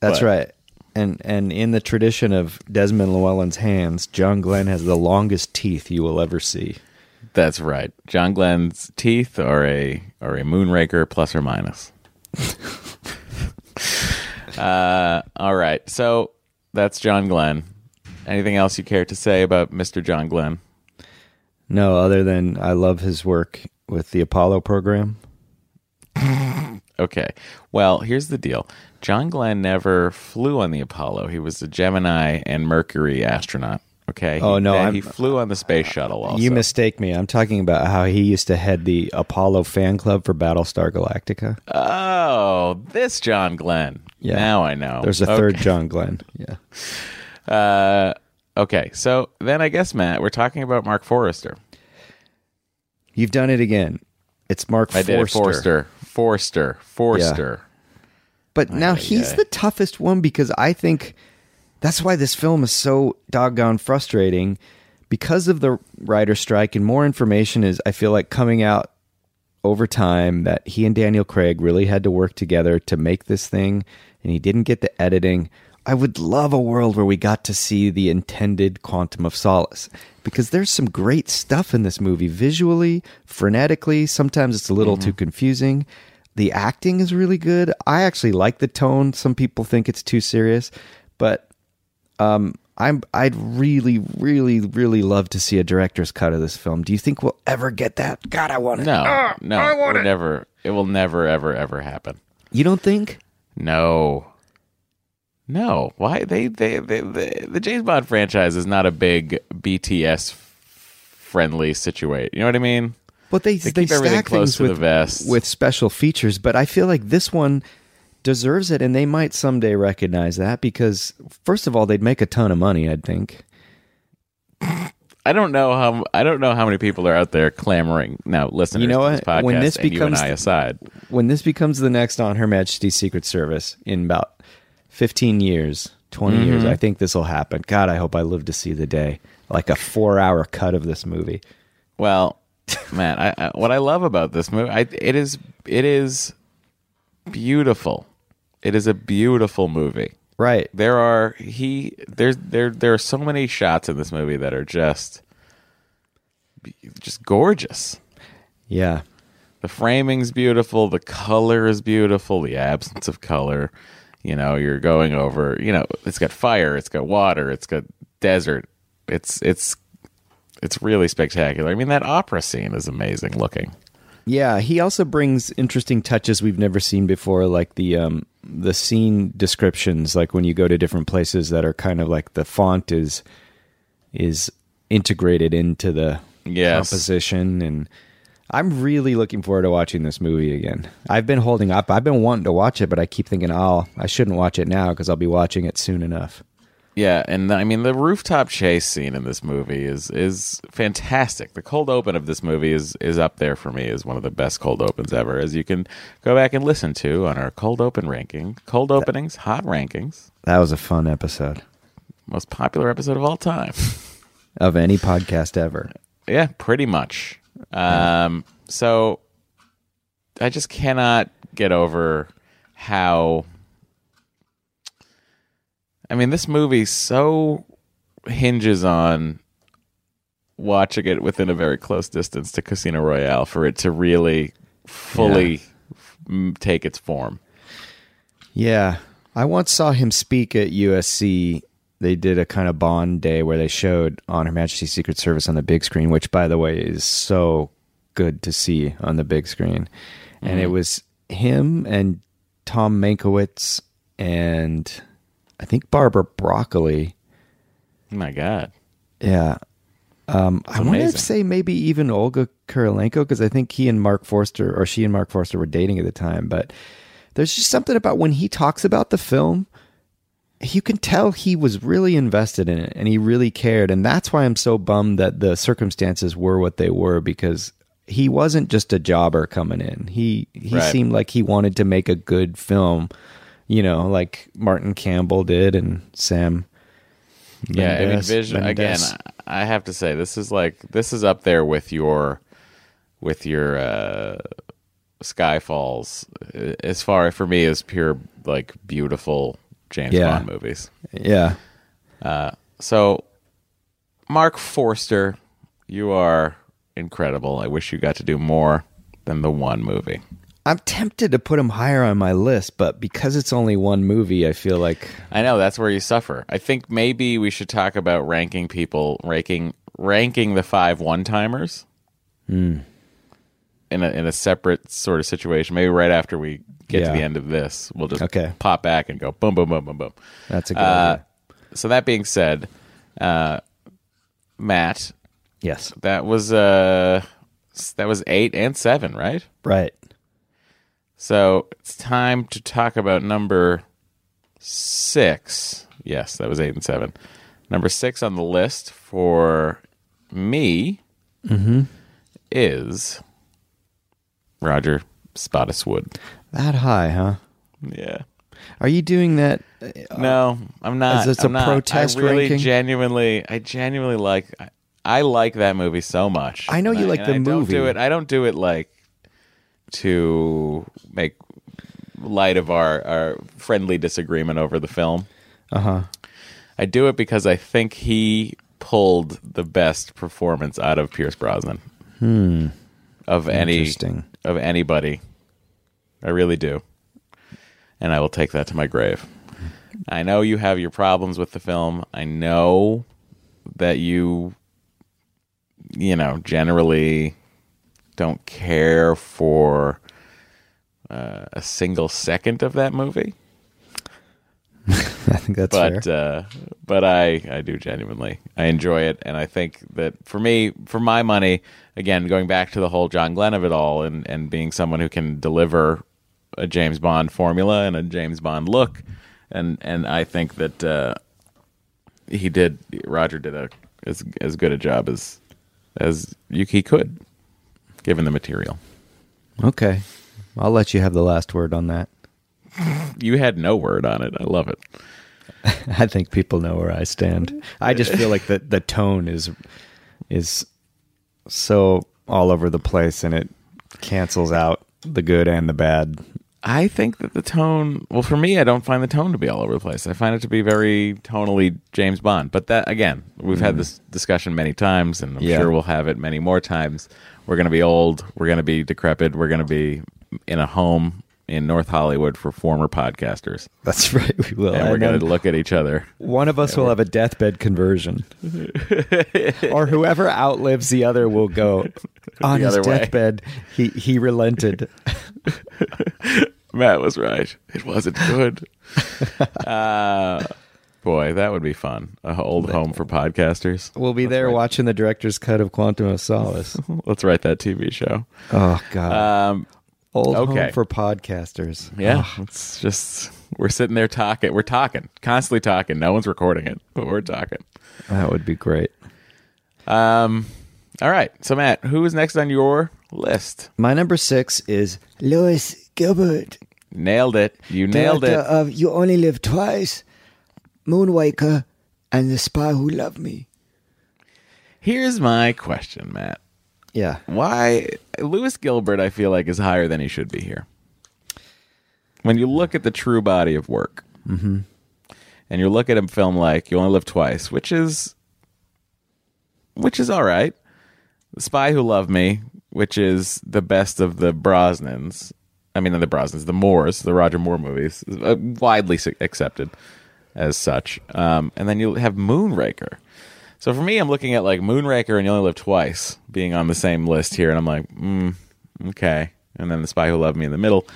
Speaker 3: That's
Speaker 4: But-
Speaker 3: right. And and in the tradition of Desmond Llewellyn's hands, John Glenn has the longest teeth you will ever see.
Speaker 4: That's right. John Glenn's teeth are a are a moonraker plus or minus. uh, all right. So that's John Glenn. Anything else you care to say about Mr. John Glenn?
Speaker 3: No, other than I love his work with the Apollo program.
Speaker 4: Okay. Well, here's the deal. John Glenn never flew on the Apollo. He was a Gemini and Mercury astronaut. Okay.
Speaker 3: Oh,
Speaker 4: He-
Speaker 3: no, I'm-
Speaker 4: he flew on the space shuttle. Also,
Speaker 3: You mistake me. I'm talking about how he used to head the Apollo fan club for Battlestar Galactica.
Speaker 4: Oh, this John Glenn.
Speaker 3: Yeah.
Speaker 4: Now I know.
Speaker 3: There's a third John Glenn. Yeah.
Speaker 4: Uh, okay. So then I guess Matt, we're talking about Mark Forrester.
Speaker 3: You've done it again. It's Mark
Speaker 4: I did it.
Speaker 3: Forster.
Speaker 4: Forster. Forster. Forster.
Speaker 3: But now he's the toughest one because I think that's why this film is so doggone frustrating because of the writer strike and more information is I feel like coming out over time that he and Daniel Craig really had to work together to make this thing and he didn't get the editing. I would love a world where we got to see the intended quantum of solace because there's some great stuff in this movie visually, frenetically, sometimes it's a little too confusing. The acting is really good. I actually like the tone. Some people think it's too serious, but um, I'm I'd really, really, really love to see a director's cut of this film. Do you think we'll ever get that? God, I want it.
Speaker 4: No, no, it will never. It will never, ever, ever happen.
Speaker 3: You don't think?
Speaker 4: No, no. Why they they, they, they the James Bond franchise is not a big BTS friendly situation. You know what I mean?
Speaker 3: But they
Speaker 4: They
Speaker 3: they,
Speaker 4: keep everything
Speaker 3: stack
Speaker 4: close
Speaker 3: things
Speaker 4: to the
Speaker 3: with
Speaker 4: vest.
Speaker 3: with special features, but I feel like this one deserves it, and they might someday recognize that because first of all, they'd make a ton of money. I'd think.
Speaker 4: I don't know how I don't know how many people are out there clamoring now. Listeners,
Speaker 3: You know
Speaker 4: to this
Speaker 3: what?
Speaker 4: podcast
Speaker 3: When this
Speaker 4: and you and
Speaker 3: becomes
Speaker 4: I aside,
Speaker 3: when this becomes the next on Her Majesty's Secret Service in about 15 years, 20
Speaker 4: Mm-hmm.
Speaker 3: years, I think this will happen. God, I hope I live to see the day. Like a four hour cut of this movie.
Speaker 4: Well, man, I, I, what I love about this movie, I, it is it is beautiful. It is a beautiful movie.
Speaker 3: Right.
Speaker 4: There are he there's there there are so many shots in this movie that are just just gorgeous.
Speaker 3: Yeah.
Speaker 4: The framing's beautiful, the color is beautiful, the absence of color. You know, you're going over, you know, it's got fire, it's got water, it's got desert. It's it's it's really spectacular. I mean, that opera scene is amazing looking.
Speaker 3: Yeah, he also brings interesting touches we've never seen before, like the um, the scene descriptions, like when you go to different places that are kind of like the font is is integrated into the
Speaker 4: Yes.
Speaker 3: composition, and I'm really looking forward to watching this movie again. I've been holding up. I've been wanting to watch it, but I keep thinking, oh, I shouldn't watch it now because I'll be watching it soon enough.
Speaker 4: Yeah, and I mean the rooftop chase scene in this movie is is fantastic. The cold open of this movie is is up there for me as one of the best cold opens ever. As you can go back and listen to on our cold open ranking, cold openings, hot rankings,
Speaker 3: That was a fun episode
Speaker 4: most popular episode of all time.
Speaker 3: of any podcast ever.
Speaker 4: yeah, pretty much. Um, so I just cannot get over how. I mean, this movie so hinges on watching it within a very close distance to Casino Royale for it to really fully m take its form.
Speaker 3: Yeah. I once saw him speak at USC. They did a kind of Bond day where they showed On Her Majesty's Secret Service on the big screen, which, by the way, is so good to see on the big screen. And it was him and Tom Mankiewicz and I think Barbara Broccoli.
Speaker 4: Oh my God.
Speaker 3: Yeah. Um, I want to say maybe even Olga Kurylenko because I think he and Marc Forster, or she and Marc Forster, were dating at the time. But there's just something about when he talks about the film, you can tell he was really invested in it and he really cared. And that's why I'm so bummed that the circumstances were what they were because he wasn't just a jobber coming in. He he
Speaker 4: Right.
Speaker 3: seemed like he wanted to make a good film, you know, like Martin Campbell did and Sam.
Speaker 4: Yeah, I mean,
Speaker 3: Mendes-
Speaker 4: vision again. I have to say this is like this is up there with your with your uh, Skyfalls uh, as far for me as pure like beautiful James
Speaker 3: Yeah.
Speaker 4: Bond movies.
Speaker 3: Yeah.
Speaker 4: So, Marc Forster, you are incredible. I wish you got to do more than the one movie.
Speaker 3: I'm tempted to put him higher on my list, but because it's only one movie, I feel like
Speaker 4: I know that's where you suffer. I think maybe we should talk about ranking people, ranking ranking the five one timers
Speaker 3: Hmm.
Speaker 4: In a in a separate sort of situation. Maybe right after we get
Speaker 3: Yeah.
Speaker 4: to the end of this, we'll just
Speaker 3: Okay.
Speaker 4: pop back and go boom, boom, boom, boom, boom.
Speaker 3: that's a good
Speaker 4: Uh,
Speaker 3: idea.
Speaker 4: so that being said, uh, Matt,
Speaker 3: Yes.
Speaker 4: that was uh that was eight and seven, right?
Speaker 3: Right.
Speaker 4: So it's time to talk about number six. Yes, that was eight and seven. Number six on the list for me is Roger Spottiswoode.
Speaker 3: That high, huh?
Speaker 4: Yeah.
Speaker 3: Are you doing that? uh,
Speaker 4: No, I'm not.
Speaker 3: Is this
Speaker 4: I'm
Speaker 3: a
Speaker 4: not.
Speaker 3: protest
Speaker 4: I really
Speaker 3: ranking?
Speaker 4: genuinely, I genuinely like. I, I like that movie so much.
Speaker 3: I know you
Speaker 4: And
Speaker 3: like the
Speaker 4: I Don't do it. I don't do it like to make light of our our friendly disagreement over the film.
Speaker 3: Uh huh.
Speaker 4: I do it because I think he pulled the best performance out of Pierce Brosnan. Hmm. Of any of anybody. I really do. And I will take that to my grave. I know you have your problems with the film. I know that you you know, generally don't care for uh, a single second of that movie
Speaker 3: I think that's
Speaker 4: but
Speaker 3: fair.
Speaker 4: uh, but I I do genuinely I enjoy it, and I think that for me, for my money, again going back to the whole John Glenn of it all, and and being someone who can deliver a James Bond formula and a James Bond look, and and I think that uh, he did Roger did a as as good a job as as you, he could, given the material.
Speaker 3: Okay. I'll let you have the last word on that.
Speaker 4: You had no word on it. I love it.
Speaker 3: I think people know where I stand. I just feel like the the tone is is so all over the place and it cancels out the good and the bad.
Speaker 4: I think that the tone, well, for me, I don't find the tone to be all over the place. I find it to be very tonally James Bond. But that, again, we've had mm. this discussion many times, and I'm
Speaker 3: Yeah.
Speaker 4: sure we'll have it many more times. We're going to be old. We're going to be decrepit. We're going to be in a home in North Hollywood for former podcasters.
Speaker 3: That's right. We will.
Speaker 4: And we're going to look at each other.
Speaker 3: one of us will have a deathbed conversion, or whoever outlives the other will go on his
Speaker 4: way.
Speaker 3: deathbed. He he relented.
Speaker 4: Matt was right. It wasn't good. uh, boy, that would be fun. A old home for podcasters.
Speaker 3: We'll be there watching the director's cut of Quantum of Solace.
Speaker 4: Let's write that TV show.
Speaker 3: Oh God.
Speaker 4: Um,
Speaker 3: Old
Speaker 4: okay.
Speaker 3: home for podcasters.
Speaker 4: Yeah, it's just we're sitting there talking. We're talking, constantly talking. No one's recording it, but we're talking.
Speaker 3: That would be great.
Speaker 4: Um, all right. So Matt, who is next on your list?
Speaker 3: My number six is
Speaker 6: Lewis Gilbert,
Speaker 4: Nailed it. You nailed it.
Speaker 6: of You Only Live Twice, Moonraker, and The Spy Who Loved Me.
Speaker 4: Here's my question, Matt.
Speaker 3: Yeah.
Speaker 4: Why Lewis Gilbert? I feel like is higher than he should be here. When you look at the true body of work,
Speaker 3: Mm-hmm.
Speaker 4: and you look at a film like You Only Live Twice, which is which is all right. The Spy Who Loved Me, which is the best of the Brosnans. I mean, not the Brosnans, the Moores, the Roger Moore movies, uh, widely accepted as such. Um, and then you have Moonraker. So for me, I'm looking at like Moonraker and You Only Live Twice being on the same list here, and I'm like, mm, okay. And then The Spy Who Loved Me in the middle.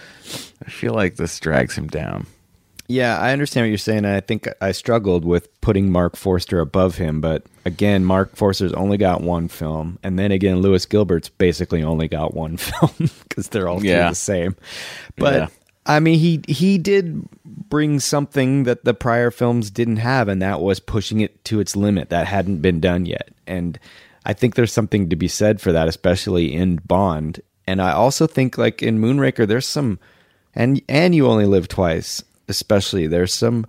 Speaker 4: I feel like this drags him down.
Speaker 3: Yeah, I understand what you're saying. And I think I struggled with putting Marc Forster above him, but again, Marc Forster's only got one film, and then again, Lewis Gilbert's basically only got one film because they're all
Speaker 4: Yeah.
Speaker 3: the same. But
Speaker 4: Yeah.
Speaker 3: I mean, he he did bring something that the prior films didn't have, and that was pushing it to its limit that hadn't been done yet. And I think there's something to be said for that, especially in Bond. And I also think, like in Moonraker, there's some, and and you only live twice. Especially, there's some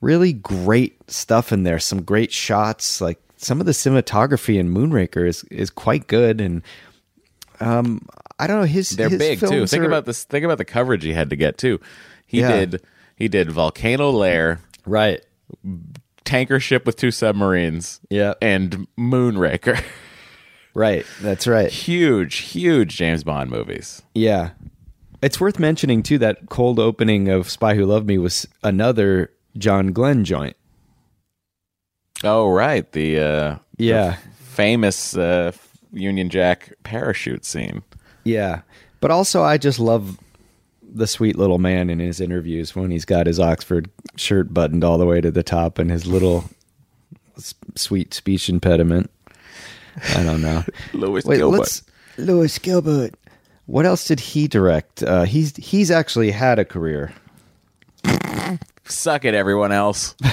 Speaker 3: really great stuff in there. Some great shots, like some of the cinematography in Moonraker is is quite good. And um, I don't know his
Speaker 4: They're
Speaker 3: his
Speaker 4: big too. Think
Speaker 3: are-
Speaker 4: about this. Think about the coverage he had to get too. He
Speaker 3: Yeah.
Speaker 4: did. He did Volcano Lair,
Speaker 3: right.
Speaker 4: tanker ship with two submarines,
Speaker 3: Yeah.
Speaker 4: and Moonraker.
Speaker 3: Right, that's right.
Speaker 4: huge, huge James Bond movies.
Speaker 3: Yeah. It's worth mentioning too that cold opening of Spy Who Loved Me was another John Glenn joint.
Speaker 4: Oh right, the uh,
Speaker 3: Yeah.
Speaker 4: famous uh, Union Jack parachute scene.
Speaker 3: Yeah. But also I just love the sweet little man in his interviews when he's got his Oxford shirt buttoned all the way to the top and his little sweet speech impediment. I don't know.
Speaker 4: Lewis
Speaker 3: Wait,
Speaker 4: Gilbert.
Speaker 3: let's
Speaker 6: Lewis Gilbert,
Speaker 3: what else did he direct? Uh, he's he's actually had a career.
Speaker 4: Suck it, everyone else.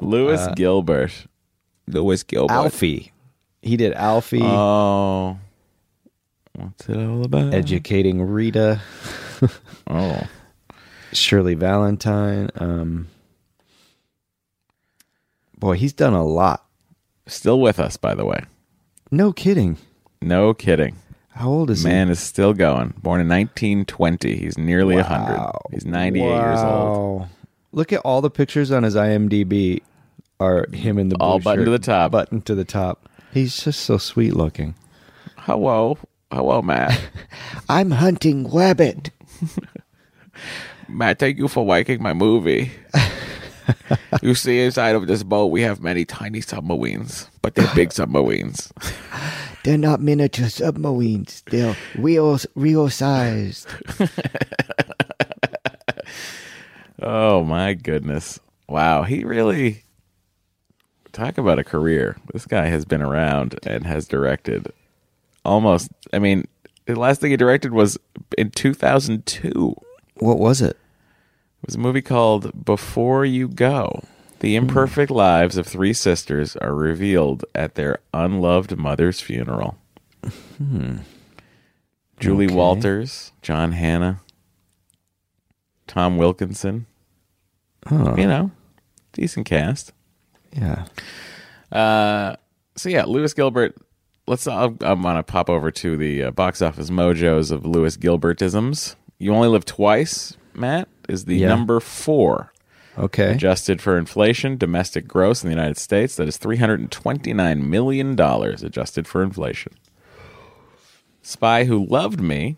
Speaker 4: Lewis
Speaker 3: Uh,
Speaker 4: Gilbert. Lewis Gilbert.
Speaker 3: Alfie. He did Alfie,
Speaker 4: Oh, what's it all about?
Speaker 3: educating Rita.
Speaker 4: Oh,
Speaker 3: Shirley Valentine. Um, boy, he's done a lot.
Speaker 4: Still with us, by the way.
Speaker 3: No kidding.
Speaker 4: No kidding.
Speaker 3: How old is
Speaker 4: Man is still going. Born in 1920. He's nearly
Speaker 3: he?
Speaker 4: 100. He's 98 years old.
Speaker 3: Look at all the pictures on his IMDb are him in the
Speaker 4: All button
Speaker 3: shirt,
Speaker 4: to the top.
Speaker 3: Button to the top. He's just so sweet looking.
Speaker 4: Hello. Oh, Hello, Matt.
Speaker 6: I'm hunting rabbit.
Speaker 4: Matt, thank you for liking my movie. you see, inside of this boat, we have many tiny submarines, but they're big submarines.
Speaker 6: They're not miniature submarines. They're real, real sized.
Speaker 4: Oh, my goodness. Wow. He really. Talk about a career. This guy has been around and has directed almost. I mean, the last thing he directed was in 2002.
Speaker 3: What was it?
Speaker 4: It was a movie called Before You Go. The imperfect lives of three sisters are revealed at their unloved mother's funeral. Hmm. Julie
Speaker 3: Okay.
Speaker 4: Walters, John Hannah, Tom Wilkinson. You know, decent cast.
Speaker 3: Yeah.
Speaker 4: Uh, so yeah, Lewis Gilbert. Let's. I'm, I'm gonna pop over to the uh, box office mojos of Lewis Gilbertisms. You only live twice. Matt is the
Speaker 3: Yeah.
Speaker 4: number four.
Speaker 3: Okay.
Speaker 4: Adjusted for inflation, domestic gross in the United States, that is $329 million adjusted for inflation. Spy Who Loved Me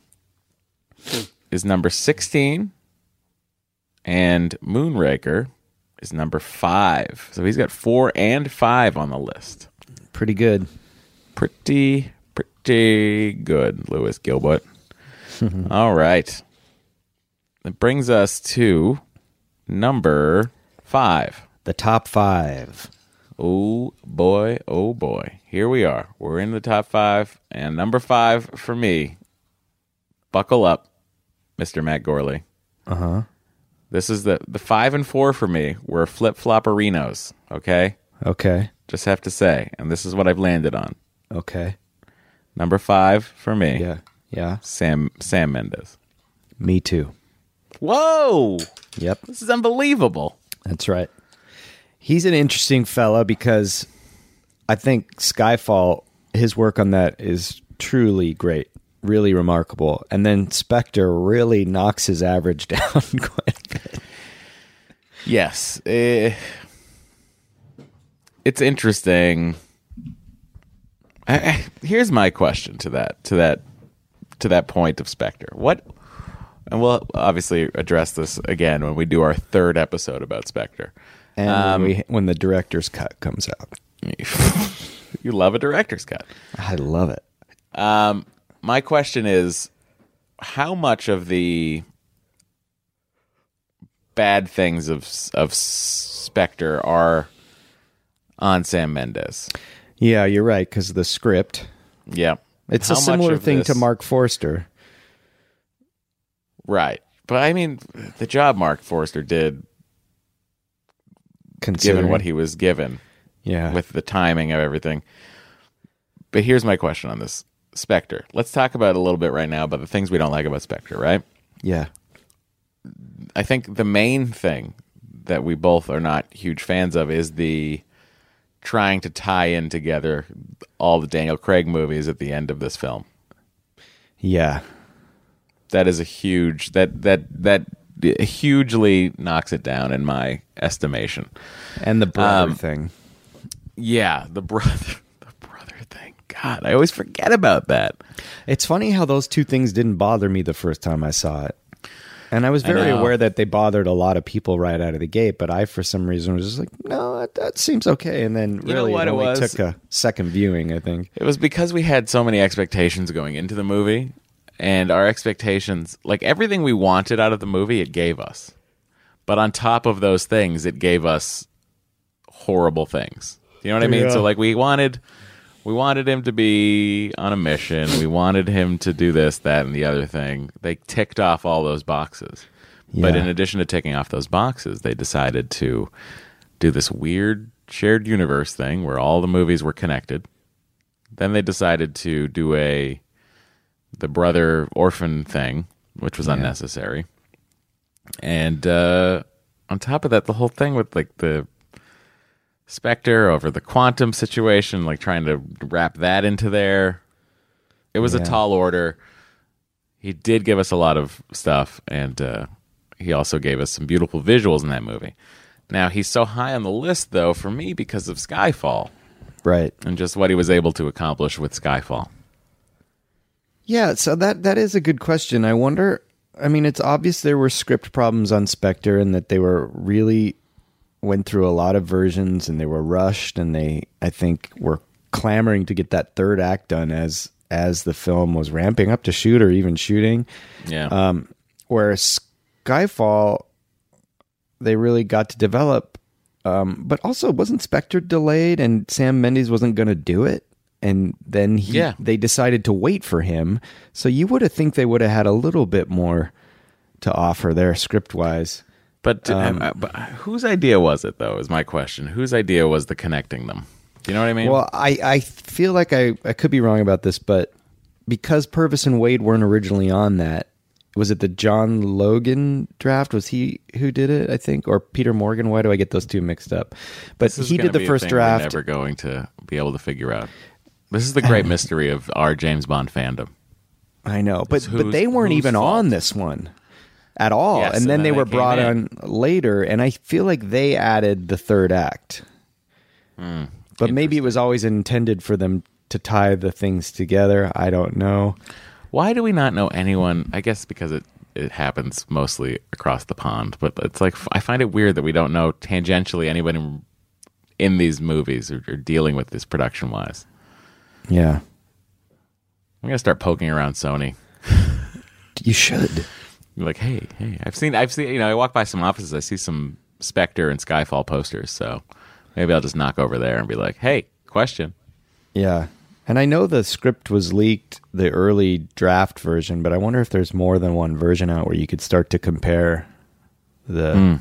Speaker 4: is number 16. And Moonraker is number five. So he's got four and five on the list.
Speaker 3: Pretty good.
Speaker 4: Pretty, pretty good, Lewis Gilbert. All right. That brings us to number five.
Speaker 3: The top five.
Speaker 4: Oh boy, oh boy. Here we are. We're in the top five. And number five for me, buckle up, Mr. Matt Gourley.
Speaker 3: Uh huh.
Speaker 4: This is the, the five and four for me were flip flopperinos, okay?
Speaker 3: Okay.
Speaker 4: Just have to say. And this is what I've landed on.
Speaker 3: Okay.
Speaker 4: Number five for me,
Speaker 3: Yeah. Yeah.
Speaker 4: Sam Sam Mendes.
Speaker 3: Me too.
Speaker 4: Whoa!
Speaker 3: Yep.
Speaker 4: This is unbelievable.
Speaker 3: That's right. He's an interesting fella because I think Skyfall, his work on that is truly great, really remarkable. And then Spectre really knocks his average down quite a bit.
Speaker 4: Yes. eh, it's interesting. I- I- here's my question to that to that to that point of Spectre. What and we'll obviously address this again when we do our third episode about Spectre.
Speaker 3: And
Speaker 4: Um,
Speaker 3: when, we, when the director's cut comes out,
Speaker 4: you love a director's cut.
Speaker 3: I love it.
Speaker 4: Um, my question is, how much of the bad things of of Spectre are on Sam Mendes?
Speaker 3: Yeah, you're right because the script.
Speaker 4: Yeah,
Speaker 3: It's
Speaker 4: How
Speaker 3: a similar thing to Marc Forster.
Speaker 4: right? But I mean, the job Marc Forster did, given what he was given,
Speaker 3: yeah
Speaker 4: with the timing of everything. But here's my question on this Spectre. Let's talk about it a little bit right now about the things we don't like about Spectre, right?
Speaker 3: yeah
Speaker 4: I think the main thing that we both are not huge fans of is the trying to tie in together all the Daniel Craig movies at the end of this film.
Speaker 3: yeah
Speaker 4: That is a huge that that that hugely knocks it down in my estimation.
Speaker 3: and the brother
Speaker 4: Um,
Speaker 3: thing.
Speaker 4: Yeah, the brother the brother thing. God, I always forget about that.
Speaker 3: It's funny how those two things didn't bother me the first time I saw it. And I was very
Speaker 4: know.
Speaker 3: aware that they bothered a lot of people right out of the gate, but I, for some reason, was just like, no, that, that seems okay. And then
Speaker 4: know
Speaker 3: really,
Speaker 4: what
Speaker 3: it
Speaker 4: it
Speaker 3: only
Speaker 4: was?
Speaker 3: took a second viewing, I think.
Speaker 4: It was because we had so many expectations going into the movie, and our expectations, like everything we wanted out of the movie, it gave us. But on top of those things, it gave us horrible things. You know what I mean?
Speaker 3: Yeah.
Speaker 4: So like we wanted we wanted him to be on a mission. We wanted him to do this, that, and the other thing. They ticked off all those boxes. But in addition to ticking off those boxes, they decided to do this weird shared universe thing where all the movies were connected. Then they decided to do a the brother orphan thing, which was unnecessary. And uh, on top of that, the whole thing with like the Spectre over the quantum situation, like trying to wrap that into there. It was
Speaker 3: Yeah.
Speaker 4: a tall order. He did give us a lot of stuff, and uh, he also gave us some beautiful visuals in that movie. Now he's so high on the list, though, for me because of Skyfall
Speaker 3: Right.
Speaker 4: and just what he was able to accomplish with Skyfall.
Speaker 3: Yeah, so that that is a good question. I wonder. I mean, it's obvious there were script problems on Spectre, and that they were really went through a lot of versions, and they were rushed, and they I think were clamoring to get that third act done as as the film was ramping up to shoot or even shooting.
Speaker 4: Yeah,
Speaker 3: Um, whereas Skyfall, they really got to develop. Um, but also, wasn't Spectre delayed, and Sam Mendes wasn't going to do it, and then he,
Speaker 4: Yeah.
Speaker 3: they decided to wait for him. So you would have think they would have had a little bit more to offer there, script wise.
Speaker 4: But,
Speaker 3: um,
Speaker 4: uh, but whose idea was it, though? Is my question. Whose idea was the connecting them? Do you know what I mean?
Speaker 3: Well, I, I feel like I, I could be wrong about this, but because Purvis and Wade weren't originally on that, was it the John Logan draft? Was he who did it? I think, or Peter Morgan? Why do I get those two mixed up? But he did the first draft.
Speaker 4: never going to be able to figure out. This is the great mystery of our James Bond fandom.
Speaker 3: I know, but but they weren't even
Speaker 4: fault?
Speaker 3: on this one at all,
Speaker 4: Yes,
Speaker 3: and
Speaker 4: and
Speaker 3: then
Speaker 4: then
Speaker 3: they were brought
Speaker 4: in.
Speaker 3: on later, and I feel like they added the third act.
Speaker 4: Hmm.
Speaker 3: but maybe it was always intended for them to tie the things together. I don't know.
Speaker 4: Why do we not know anyone? I guess because it it happens mostly across the pond, but it's like I find it weird that we don't know tangentially anybody in, in these movies or, or dealing with this production wise.
Speaker 3: Yeah,
Speaker 4: I'm gonna start poking around Sony.
Speaker 3: you should.
Speaker 4: Be like, hey, hey, I've seen, I've seen, you know, I walk by some offices, I see some Spectre and Skyfall posters, so maybe I'll just knock over there and be like, hey, question.
Speaker 3: Yeah. And I know the script was leaked, the early draft version, but I wonder if there's more than one version out where you could start to compare the
Speaker 4: Hmm.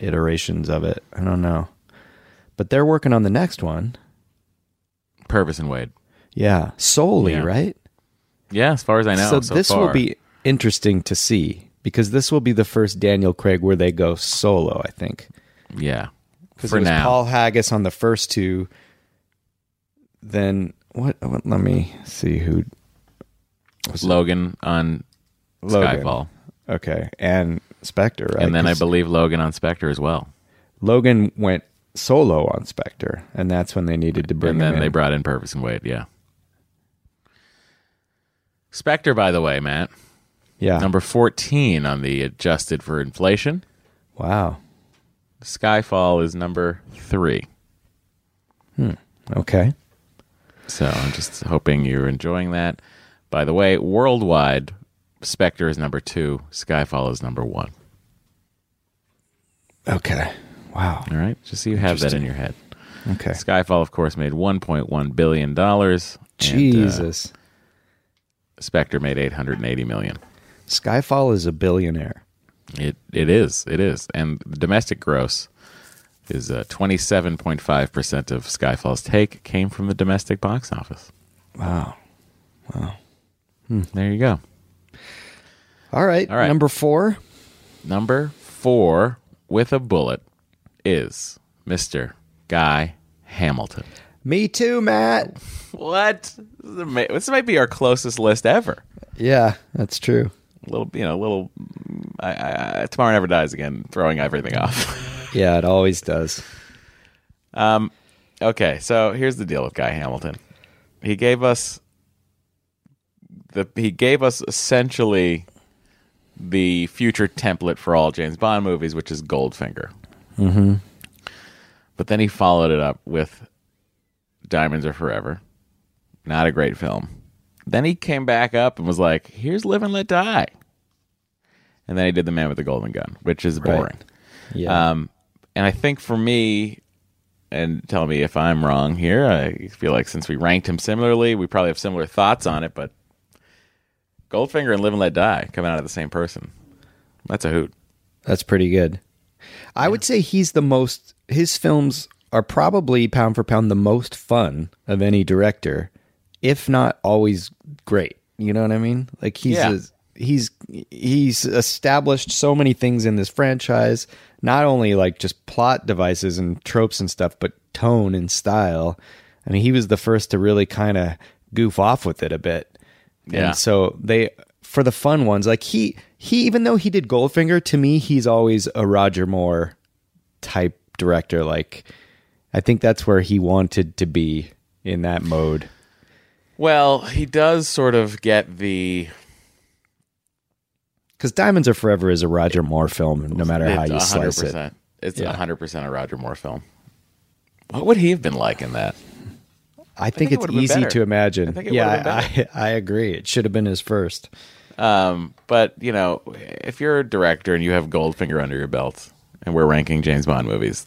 Speaker 3: iterations of it. I don't know. But they're working on the next one.
Speaker 4: Purvis and Wade.
Speaker 3: Yeah. Solely,
Speaker 4: Yeah.
Speaker 3: right?
Speaker 4: Yeah, as far as I know,
Speaker 3: so
Speaker 4: so,
Speaker 3: this will be interesting to see because this will be the first Daniel Craig where they go solo, I think.
Speaker 4: yeah.
Speaker 3: Because it was
Speaker 4: now,
Speaker 3: Paul Haggis on the first two. Then what, what let me see who was it?
Speaker 4: Logan on
Speaker 3: Logan.
Speaker 4: Skyfall,
Speaker 3: Okay. And Spectre, right?
Speaker 4: and then I believe Logan on Spectre as well.
Speaker 3: Logan went solo on Spectre, and that's when they needed to bring
Speaker 4: and then they brought in Purvis and Wade. Yeah. Spectre, by the way, Matt,
Speaker 3: yeah.
Speaker 4: number fourteen on the adjusted for inflation.
Speaker 3: wow.
Speaker 4: Skyfall is number three. Hmm.
Speaker 3: Okay.
Speaker 4: So I'm just hoping you're enjoying that. By the way, worldwide, Spectre is number two. Skyfall is number one.
Speaker 3: Okay. Wow.
Speaker 4: All right, just so you have that in your head.
Speaker 3: Okay.
Speaker 4: Skyfall, of course, made 1.1 billion dollars.
Speaker 3: Uh, Jesus.
Speaker 4: Spectre made 880 million.
Speaker 3: Skyfall is a billionaire.
Speaker 4: It it is it is, and domestic gross is uh, 27.5 percent of Skyfall's take came from the domestic box office.
Speaker 3: Wow. Wow.
Speaker 4: There you go.
Speaker 3: All right.
Speaker 4: All right.
Speaker 3: Number four.
Speaker 4: Number four with a bullet is Mister Guy Hamilton.
Speaker 3: Me too, Matt.
Speaker 4: What? This is ama- This might be our closest list ever.
Speaker 3: Yeah, that's true.
Speaker 4: Little, you know, a little. I, I, I, Tomorrow never dies again. Throwing everything off.
Speaker 3: Yeah, it always does.
Speaker 4: Um, okay, so here's the deal with Guy Hamilton. He gave us the he gave us essentially the future template for all James Bond movies, which is Goldfinger. Mm-hmm. But then he followed it up with Diamonds Are Forever. Not a great film. Then he came back up and was like, "Here's Live and Let Die." And then he did The Man with the Golden Gun, which is
Speaker 3: Right.
Speaker 4: boring.
Speaker 3: Yeah.
Speaker 4: Um, and I think for me, and tell me if I'm wrong here, I feel like since we ranked him similarly, we probably have similar thoughts on it, but Goldfinger and Live and Let Die coming out of the same person. That's a hoot.
Speaker 3: That's pretty good. I would say he's the most. His films are probably pound for pound the most fun of any director, if not always great. You know what I mean? Like he's
Speaker 4: Yeah.
Speaker 3: a, he's he's established so many things in this franchise, not only like just plot devices and tropes and stuff, but tone and style. I mean, he was the first to really kind of goof off with it a bit.
Speaker 4: Yeah.
Speaker 3: And so they for the fun ones, like he he even though he did Goldfinger, to me he's always a Roger Moore type director. Like I think that's where he wanted to be in that mode.
Speaker 4: Well, he does sort of get the
Speaker 3: Because Diamonds Are Forever is a Roger Moore film, no matter how you slice it.
Speaker 4: 100%. It's
Speaker 3: Yeah.
Speaker 4: hundred percent a Roger Moore film. What would he have been like in that?
Speaker 3: I think,
Speaker 4: think
Speaker 3: it's
Speaker 4: been
Speaker 3: easy to imagine.
Speaker 4: I think it
Speaker 3: yeah,
Speaker 4: been
Speaker 3: I, I, I agree. It should have been his first.
Speaker 4: Um, but you know, if you're a director and you have Goldfinger under your belt, and we're ranking James Bond movies,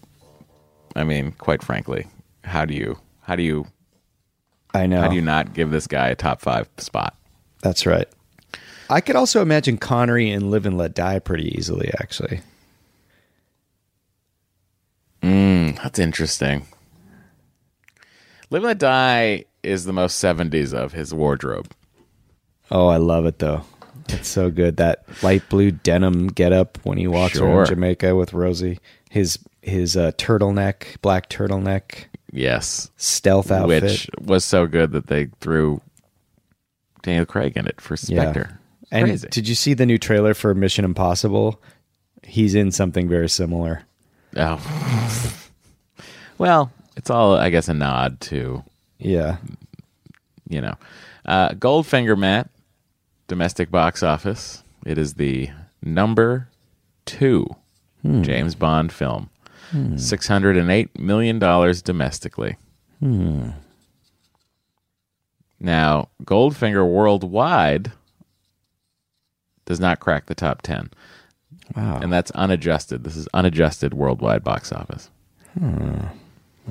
Speaker 4: I mean, quite frankly, how do you how do you
Speaker 3: I know.
Speaker 4: how do you not give this guy a top five spot?
Speaker 3: That's right. I could also imagine Connery in Live and Let Die pretty easily, actually.
Speaker 4: That's interesting. Live and Let Die is the most seventies of his wardrobe.
Speaker 3: Oh, I love it though. It's so good. That light blue denim getup when he walks
Speaker 4: Sure.
Speaker 3: around Jamaica with Rosie. His his uh, turtleneck, black turtleneck,
Speaker 4: Yes,
Speaker 3: stealth outfit.
Speaker 4: which was so good that they threw Daniel Craig in it for Spectre.
Speaker 3: And
Speaker 4: Crazy.
Speaker 3: did you see the new trailer for Mission Impossible? He's in something very similar.
Speaker 4: Oh. well, it's all, I guess, a nod to,
Speaker 3: Yeah.
Speaker 4: you know. Uh, Goldfinger, Matt, domestic box office. It is the number two James Bond film. $608 million domestically. Now, Goldfinger worldwide does not crack the top 10.
Speaker 3: Wow.
Speaker 4: And that's unadjusted. This is unadjusted worldwide box office.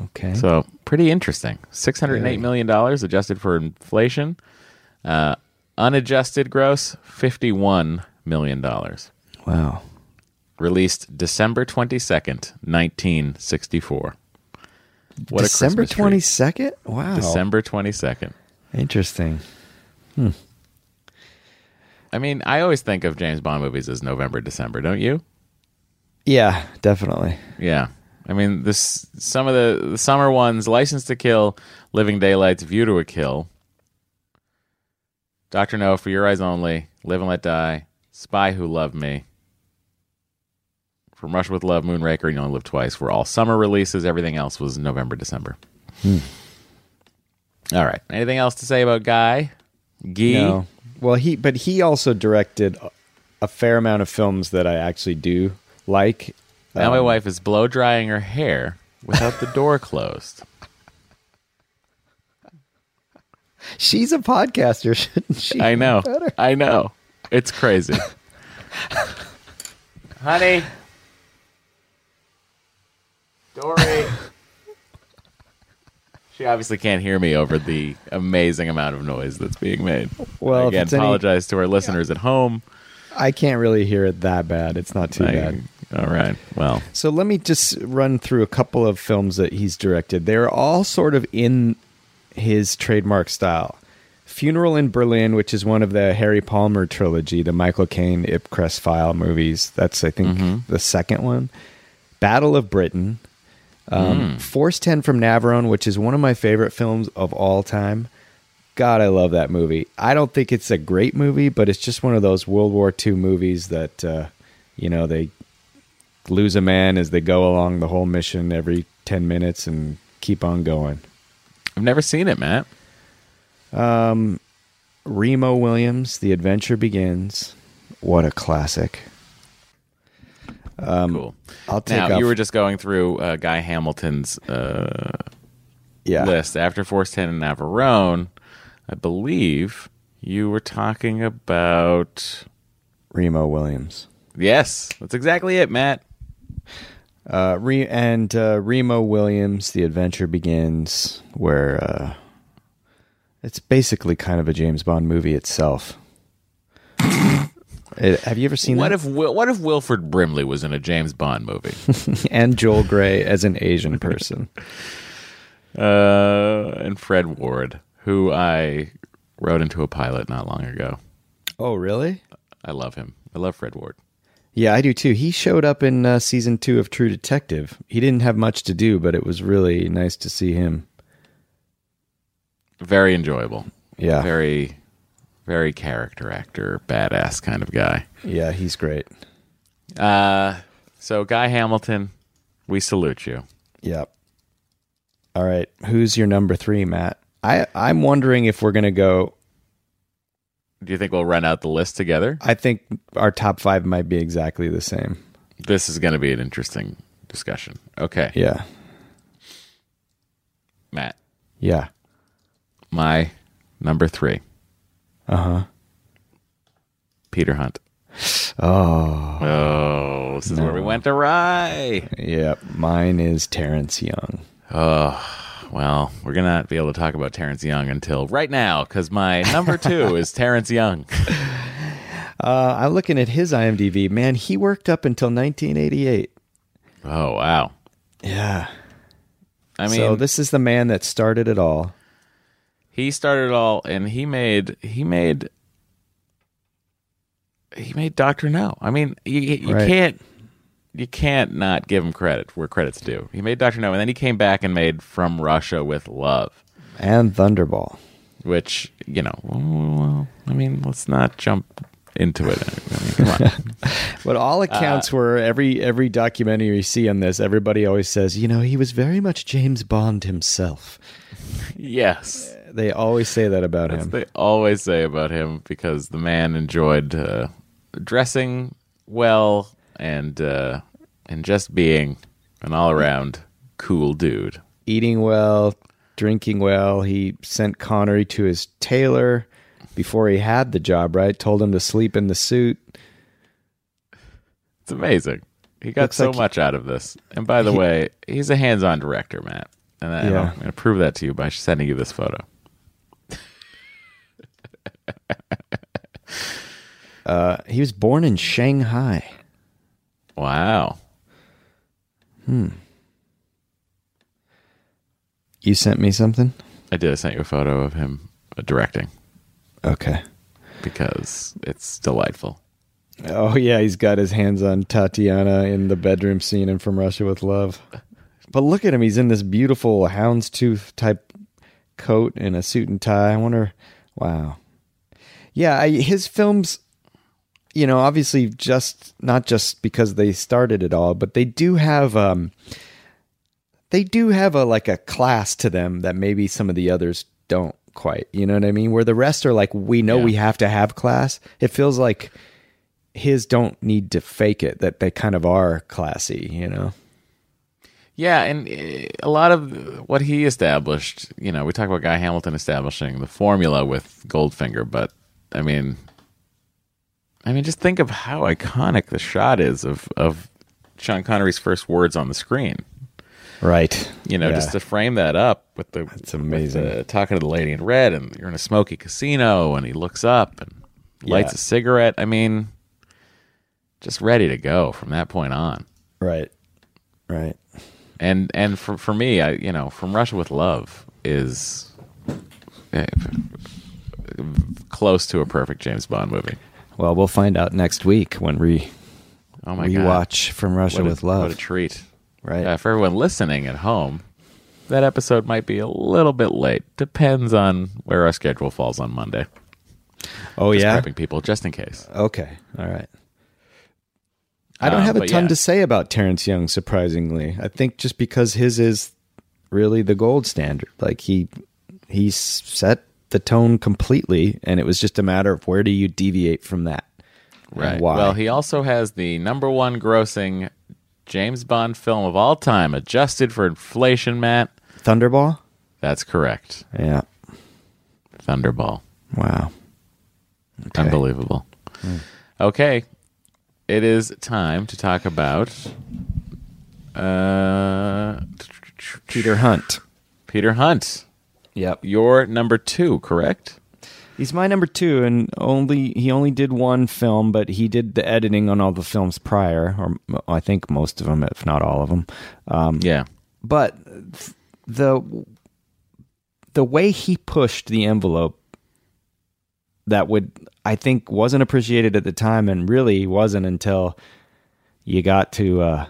Speaker 3: okay.
Speaker 4: So pretty interesting. Six hundred and eight million dollars adjusted for inflation. Uh, unadjusted gross fifty one million dollars.
Speaker 3: wow.
Speaker 4: Released December twenty second, nineteen sixty four. What
Speaker 3: December
Speaker 4: a Christmas treat.
Speaker 3: Wow.
Speaker 4: December twenty second.
Speaker 3: Interesting. Hmm.
Speaker 4: I mean, I always think of James Bond movies as November, December, don't you?
Speaker 3: Yeah, definitely.
Speaker 4: Yeah. I mean, this some of the, the summer ones: License to Kill, Living Daylights, View to a Kill, Doctor No, For Your Eyes Only, Live and Let Die, Spy Who Loved Me, From Russia with Love, Moonraker, and You Only Live Twice were all summer releases. Everything else was November, December. All right. Anything else to say about Guy? Guy?
Speaker 3: No. Well, he but he also directed a- fair amount of films that I actually do like.
Speaker 4: Now my
Speaker 3: Um,
Speaker 4: wife is blow drying her hair without the door closed.
Speaker 3: She's a podcaster, shouldn't she?
Speaker 4: I know. I know. It's crazy. Honey. Dory. she obviously can't hear me over the amazing amount of noise that's being made.
Speaker 3: Well, if
Speaker 4: again,
Speaker 3: it's any-
Speaker 4: apologize to our listeners at home.
Speaker 3: I can't really hear it that bad. It's not too
Speaker 4: I-
Speaker 3: bad.
Speaker 4: all right. Well,
Speaker 3: So let me just run through a couple of films that he's directed. They're all sort of in his trademark style. Funeral in Berlin, which is one of the Harry Palmer trilogy, the Michael Caine Ipcress file movies. That's I think mm-hmm. the second one. Battle of Britain. Um, Force 10 from Navarone, which is one of my favorite films of all time. God, I love that movie. I don't think it's a great movie, but it's just one of those World War II movies that, uh, you know, they lose a man as they go along the whole mission every 10 minutes and keep on going.
Speaker 4: I've never seen it, Matt.
Speaker 3: Remo Williams, The Adventure Begins. What a classic.
Speaker 4: Cool.
Speaker 3: I'll take
Speaker 4: Now,
Speaker 3: off-
Speaker 4: you were just going through uh, Guy Hamilton's uh,
Speaker 3: yeah.
Speaker 4: list after Force 10 and Navarone. I believe you were talking about.
Speaker 3: Remo Williams.
Speaker 4: Yes, that's exactly it, Matt.
Speaker 3: Uh, Re- and uh, Remo Williams, The Adventure Begins, where uh, it's basically kind of a James Bond movie itself. It- have you ever seen
Speaker 4: What
Speaker 3: that?
Speaker 4: if Wil- what if Wilford Brimley was in a James Bond movie?
Speaker 3: and Joel Grey as an Asian person.
Speaker 4: uh, and Fred Ward, who I wrote into a pilot not long ago.
Speaker 3: oh, really?
Speaker 4: I love him. I love Fred Ward.
Speaker 3: Yeah, I do too. He showed up in uh, season two of True Detective. He didn't have much to do, but it was really nice to see him.
Speaker 4: Very enjoyable.
Speaker 3: Yeah,
Speaker 4: Very, very character actor, badass kind of guy.
Speaker 3: yeah, he's great.
Speaker 4: Uh, so Guy Hamilton, we salute you.
Speaker 3: Yep. All right, who's your number three, Matt? I I'm wondering if we're gonna go.
Speaker 4: Do you think we'll run out the list together?
Speaker 3: I think our top five might be exactly the same.
Speaker 4: This is going to be an interesting discussion. Okay,
Speaker 3: Yeah,
Speaker 4: Matt,
Speaker 3: yeah,
Speaker 4: my number three,
Speaker 3: uh huh.
Speaker 4: Peter Hunt.
Speaker 3: Oh,
Speaker 4: Oh, this is where we went awry.
Speaker 3: yep. Mine is Terence Young.
Speaker 4: Oh, well, we're going to not be able to talk about Terence Young until right now because my number two is Terence Young.
Speaker 3: Uh, I'm looking at his IMDb. Man, he worked up until 1988.
Speaker 4: Oh, wow.
Speaker 3: Yeah.
Speaker 4: I mean,
Speaker 3: so this is the man that started it all.
Speaker 4: He started it all and he made he made he made Doctor No. I mean, you, you
Speaker 3: Right.
Speaker 4: can't you can't not give him credit where credit's due. He made Doctor No, and then he came back and made From Russia with Love,
Speaker 3: And Thunderball.
Speaker 4: which you know, well, I mean, let's not jump into it. I mean, come on.
Speaker 3: But all
Speaker 4: Uh,
Speaker 3: accounts were every every documentary you see on this, everybody always says, you know, he was very much James Bond himself.
Speaker 4: yes,
Speaker 3: They always say that about
Speaker 4: that's
Speaker 3: him.
Speaker 4: what they always say about him because the man enjoyed uh, dressing well and uh, and just being an all around cool dude.
Speaker 3: Eating well, drinking well. He sent Connery to his tailor before he had the job, right? Told him to sleep in the suit.
Speaker 4: It's amazing. He got
Speaker 3: Looks
Speaker 4: so
Speaker 3: like he-
Speaker 4: much out of this. And by the way, he's a hands-on director, Matt. And I,
Speaker 3: Yeah.
Speaker 4: I'm going to prove that to you by sending you this photo.
Speaker 3: Uh, he was born in Shanghai.
Speaker 4: Wow. Hmm.
Speaker 3: You sent me something?
Speaker 4: I did. I sent you a photo of him uh, directing
Speaker 3: Okay.
Speaker 4: because it's delightful.
Speaker 3: Oh yeah, he's got his hands on Tatiana in the bedroom scene in From Russia with Love. But look at him; he's in this beautiful houndstooth type coat and a suit and tie. I wonder. Wow. Yeah, I, his films. You know, obviously, just not just because they started it all, but they do have. um They do have a like a class to them that maybe some of the others don't quite. You know what I mean? Where the rest are like, we know
Speaker 4: Yeah.
Speaker 3: we have to have class. It feels like his don't need to fake it that they kind of are classy you know
Speaker 4: Yeah, and uh, a lot of what he established, you know, we talk about Guy Hamilton establishing the formula with Goldfinger, but I mean, I mean, just think of how iconic the shot is of of Sean Connery's first words on the screen.
Speaker 3: right
Speaker 4: You know,
Speaker 3: Yeah.
Speaker 4: just to frame that up with the
Speaker 3: That's amazing.
Speaker 4: the- talking to the lady in red, and you're in a smoky casino, and he looks up and lights
Speaker 3: Yeah.
Speaker 4: a cigarette. I mean, just ready to go from that point on.
Speaker 3: right right
Speaker 4: and and for for me, I you know, from Russia with Love is eh, close to a perfect James Bond movie.
Speaker 3: well we'll find out next week when we
Speaker 4: Oh my
Speaker 3: we
Speaker 4: god,
Speaker 3: watch from russia
Speaker 4: a-
Speaker 3: with love
Speaker 4: What a treat!
Speaker 3: right
Speaker 4: Yeah, for everyone listening at home, that episode might be a little bit late. Depends on where our schedule falls on Monday.
Speaker 3: oh
Speaker 4: Just
Speaker 3: yeah
Speaker 4: prepping people just in case.
Speaker 3: okay all right i don't
Speaker 4: Um,
Speaker 3: have a ton
Speaker 4: yeah.
Speaker 3: to say about terence young surprisingly i think just because his is really the gold standard like he he set the tone completely and it was just a matter of where do you deviate from that
Speaker 4: Right.
Speaker 3: why
Speaker 4: Well, he also has the number one grossing James Bond film of all time, adjusted for inflation. Matt,
Speaker 3: thunderball
Speaker 4: that's correct.
Speaker 3: yeah
Speaker 4: Thunderball.
Speaker 3: wow Okay.
Speaker 4: Unbelievable. Okay. It is time to talk about uh,
Speaker 3: peter hunt
Speaker 4: Peter Hunt.
Speaker 3: Yep
Speaker 4: Your number two, correct?
Speaker 3: He's my number two, and only he only did one film, but he did the editing on all the films prior, or I think most of them, if not all of them. Um,
Speaker 4: Yeah.
Speaker 3: but the the way he pushed the envelope, that would I think wasn't appreciated at the time and really wasn't until you got to uh,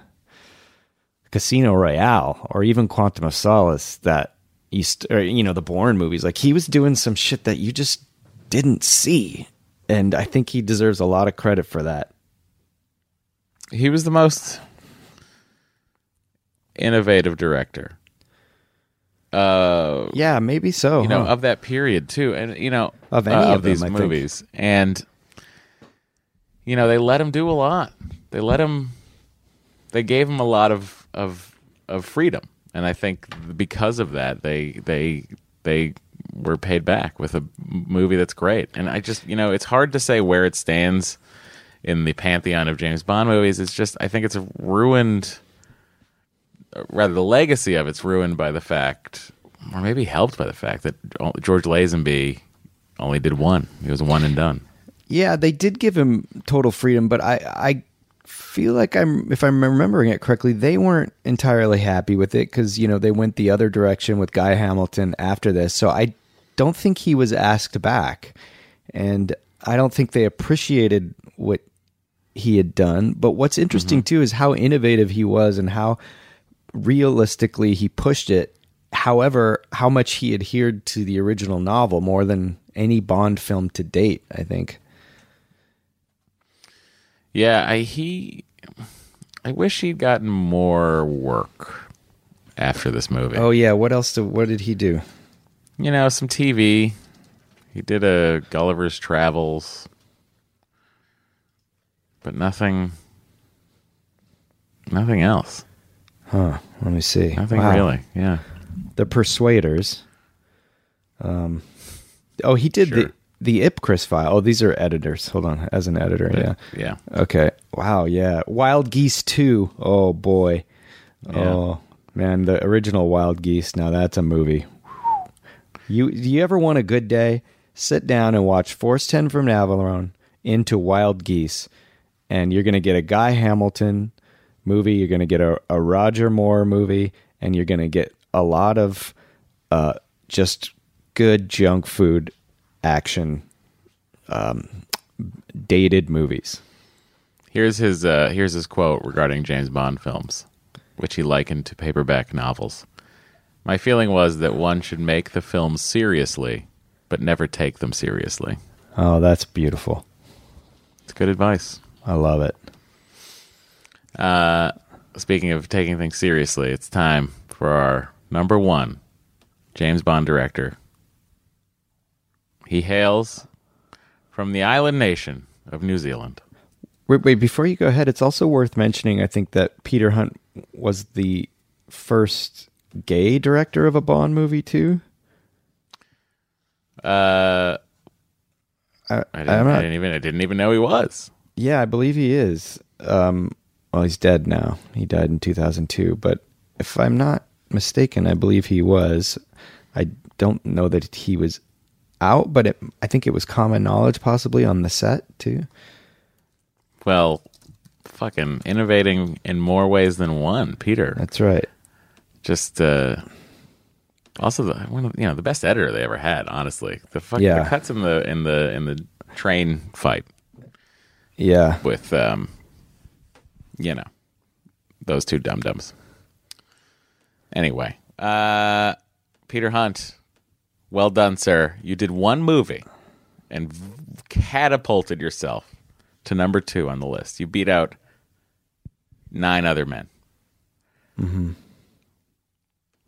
Speaker 3: Casino Royale or even Quantum of Solace that you st- or, you know the Bourne movies like he was doing some shit that you just didn't see and I think he deserves a lot of credit for that.
Speaker 4: He was the most innovative director. Uh,
Speaker 3: Yeah, maybe so.
Speaker 4: you know, of that period too, and you know,
Speaker 3: Of any
Speaker 4: uh,
Speaker 3: of them,
Speaker 4: these
Speaker 3: I think.
Speaker 4: movies, and you know, they let him do a lot. They let him. They gave him a lot of of of freedom, and I think because of that, they they they were paid back with a movie that's great. And I just, you know, it's hard to say where it stands in the pantheon of James Bond movies. It's just, I think it's ruined uh, rather the legacy of it's ruined by the fact, or maybe helped by the fact that George Lazenby only did one. He was one and done.
Speaker 3: Yeah, they did give him total freedom, but I I feel like I'm if I'm remembering it correctly, they weren't entirely happy with it because you know they went the other direction with Guy Hamilton after this. So I don't think he was asked back, and I don't think they appreciated what he had done. But what's interesting mm-hmm. too is how innovative he was and how realistically he pushed it. However, how much he adhered to the original novel more than any Bond film to date, I think.
Speaker 4: Yeah, I he I wish he'd gotten more work after this movie.
Speaker 3: Oh yeah, what else? Do, what did he do?
Speaker 4: You know, some TV. He did a Gulliver's Travels. But nothing nothing else.
Speaker 3: Huh? Let me see.
Speaker 4: Nothing
Speaker 3: Wow.
Speaker 4: really. Yeah.
Speaker 3: The Persuaders. Um. Oh, he did
Speaker 4: Sure.
Speaker 3: the the Ipcress file. Oh, these are editors. Hold on, as an editor, yeah.
Speaker 4: Yeah.
Speaker 3: Okay. Wow. Yeah. Wild Geese Two. Oh boy. Oh man, the original Wild Geese. Now that's a movie. You do you ever want a good day? Sit down and watch Force Ten from Navarone into Wild Geese, and you're gonna get a Guy Hamilton movie. You're gonna get a, a Roger Moore movie, and you're gonna get a lot of uh, just good junk food action um, dated movies.
Speaker 4: Here's his uh, here's his quote regarding James Bond films, which he likened to paperback novels. My feeling was that one should make the films seriously, but never take them seriously.
Speaker 3: Oh, that's beautiful.
Speaker 4: It's good advice.
Speaker 3: I love it.
Speaker 4: Uh, speaking of taking things seriously, it's time for our number one James Bond director. He hails from the island nation of New Zealand.
Speaker 3: Wait, wait, before you go ahead, it's also worth mentioning, I think, that Peter Hunt was the first gay director of a Bond movie, too.
Speaker 4: Uh,
Speaker 3: I,
Speaker 4: I, didn't,
Speaker 3: I'm
Speaker 4: I didn't even I didn't even know he was.
Speaker 3: Yeah, I believe he is. Um, well, he's dead now. He died in 2002. But if I'm not mistaken, I believe he was. I don't know that he was out, but it, I think it was common knowledge, possibly on the set too.
Speaker 4: Well, fucking innovating in more ways than one, Peter.
Speaker 3: That's right.
Speaker 4: Just uh, also the one of you know the best editor they ever had. Honestly, the fuck,
Speaker 3: Yeah.
Speaker 4: the cuts in the in the in the train fight
Speaker 3: Yeah.
Speaker 4: with um, you know, those two dum dums. Anyway, uh, Peter Hunt, well done, sir. You did one movie and v- catapulted yourself to number two on the list. You beat out nine other men. Mm-hmm.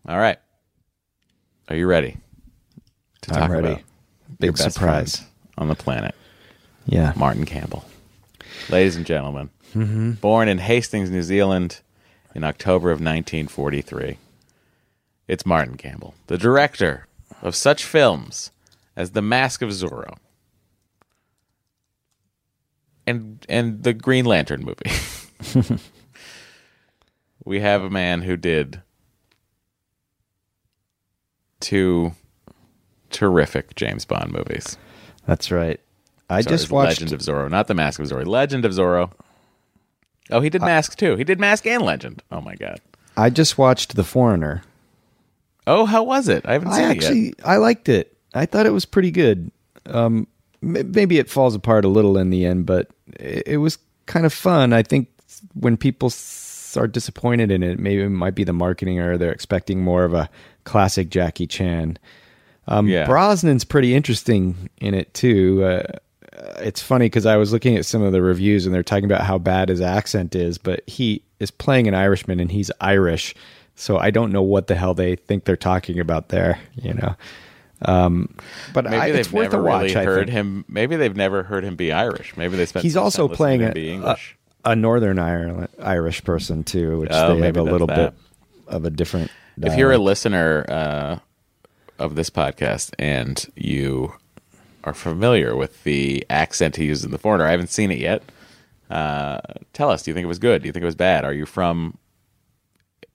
Speaker 4: All right. Are you ready to
Speaker 3: I'm
Speaker 4: talk
Speaker 3: ready.
Speaker 4: about
Speaker 3: Big surprise.
Speaker 4: on the planet?
Speaker 3: Yeah.
Speaker 4: Martin Campbell. Ladies and gentlemen,
Speaker 3: Mm-hmm.
Speaker 4: born in Hastings, New Zealand in October of 1943, it's Martin Campbell, the director of such films as The Mask of Zorro and and the Green Lantern movie. we have a man who did two terrific James Bond movies.
Speaker 3: That's right. I
Speaker 4: Sorry,
Speaker 3: just watched.
Speaker 4: Legend of Zorro, not the Mask of Zorro. Legend of Zorro. Oh, he did Mask too. He did Mask and Legend. Oh my god.
Speaker 3: I just watched The Foreigner.
Speaker 4: Oh, how was it? I haven't
Speaker 3: I
Speaker 4: seen it yet.
Speaker 3: actually I liked it. I thought it was pretty good. Um, maybe it falls apart a little in the end, but it, it was kind of fun. I think when people s- are disappointed in it, maybe it might be the marketing or they're expecting more of a classic Jackie Chan. Um,
Speaker 4: Yeah.
Speaker 3: Brosnan's pretty interesting in it too. Uh, it's funny because I was looking at some of the reviews and they're talking about how bad his accent is, but he is playing an Irishman and he's Irish, so I don't know what the hell they think they're talking about there. You know, um, but
Speaker 4: Maybe
Speaker 3: I,
Speaker 4: they've
Speaker 3: it's worth
Speaker 4: never
Speaker 3: a watch.
Speaker 4: really
Speaker 3: I
Speaker 4: heard him. Maybe they've never heard him be Irish. Maybe they spent.
Speaker 3: He's also
Speaker 4: time
Speaker 3: playing a, a, a Northern Ireland, Irish person too, which
Speaker 4: Oh,
Speaker 3: they have a little
Speaker 4: that.
Speaker 3: bit of a different.
Speaker 4: if you're a listener uh, of this podcast and you are familiar with the accent he used in The Foreigner, I haven't seen it yet. Uh, tell us. Do you think it was good? Do you think it was bad? Are you from?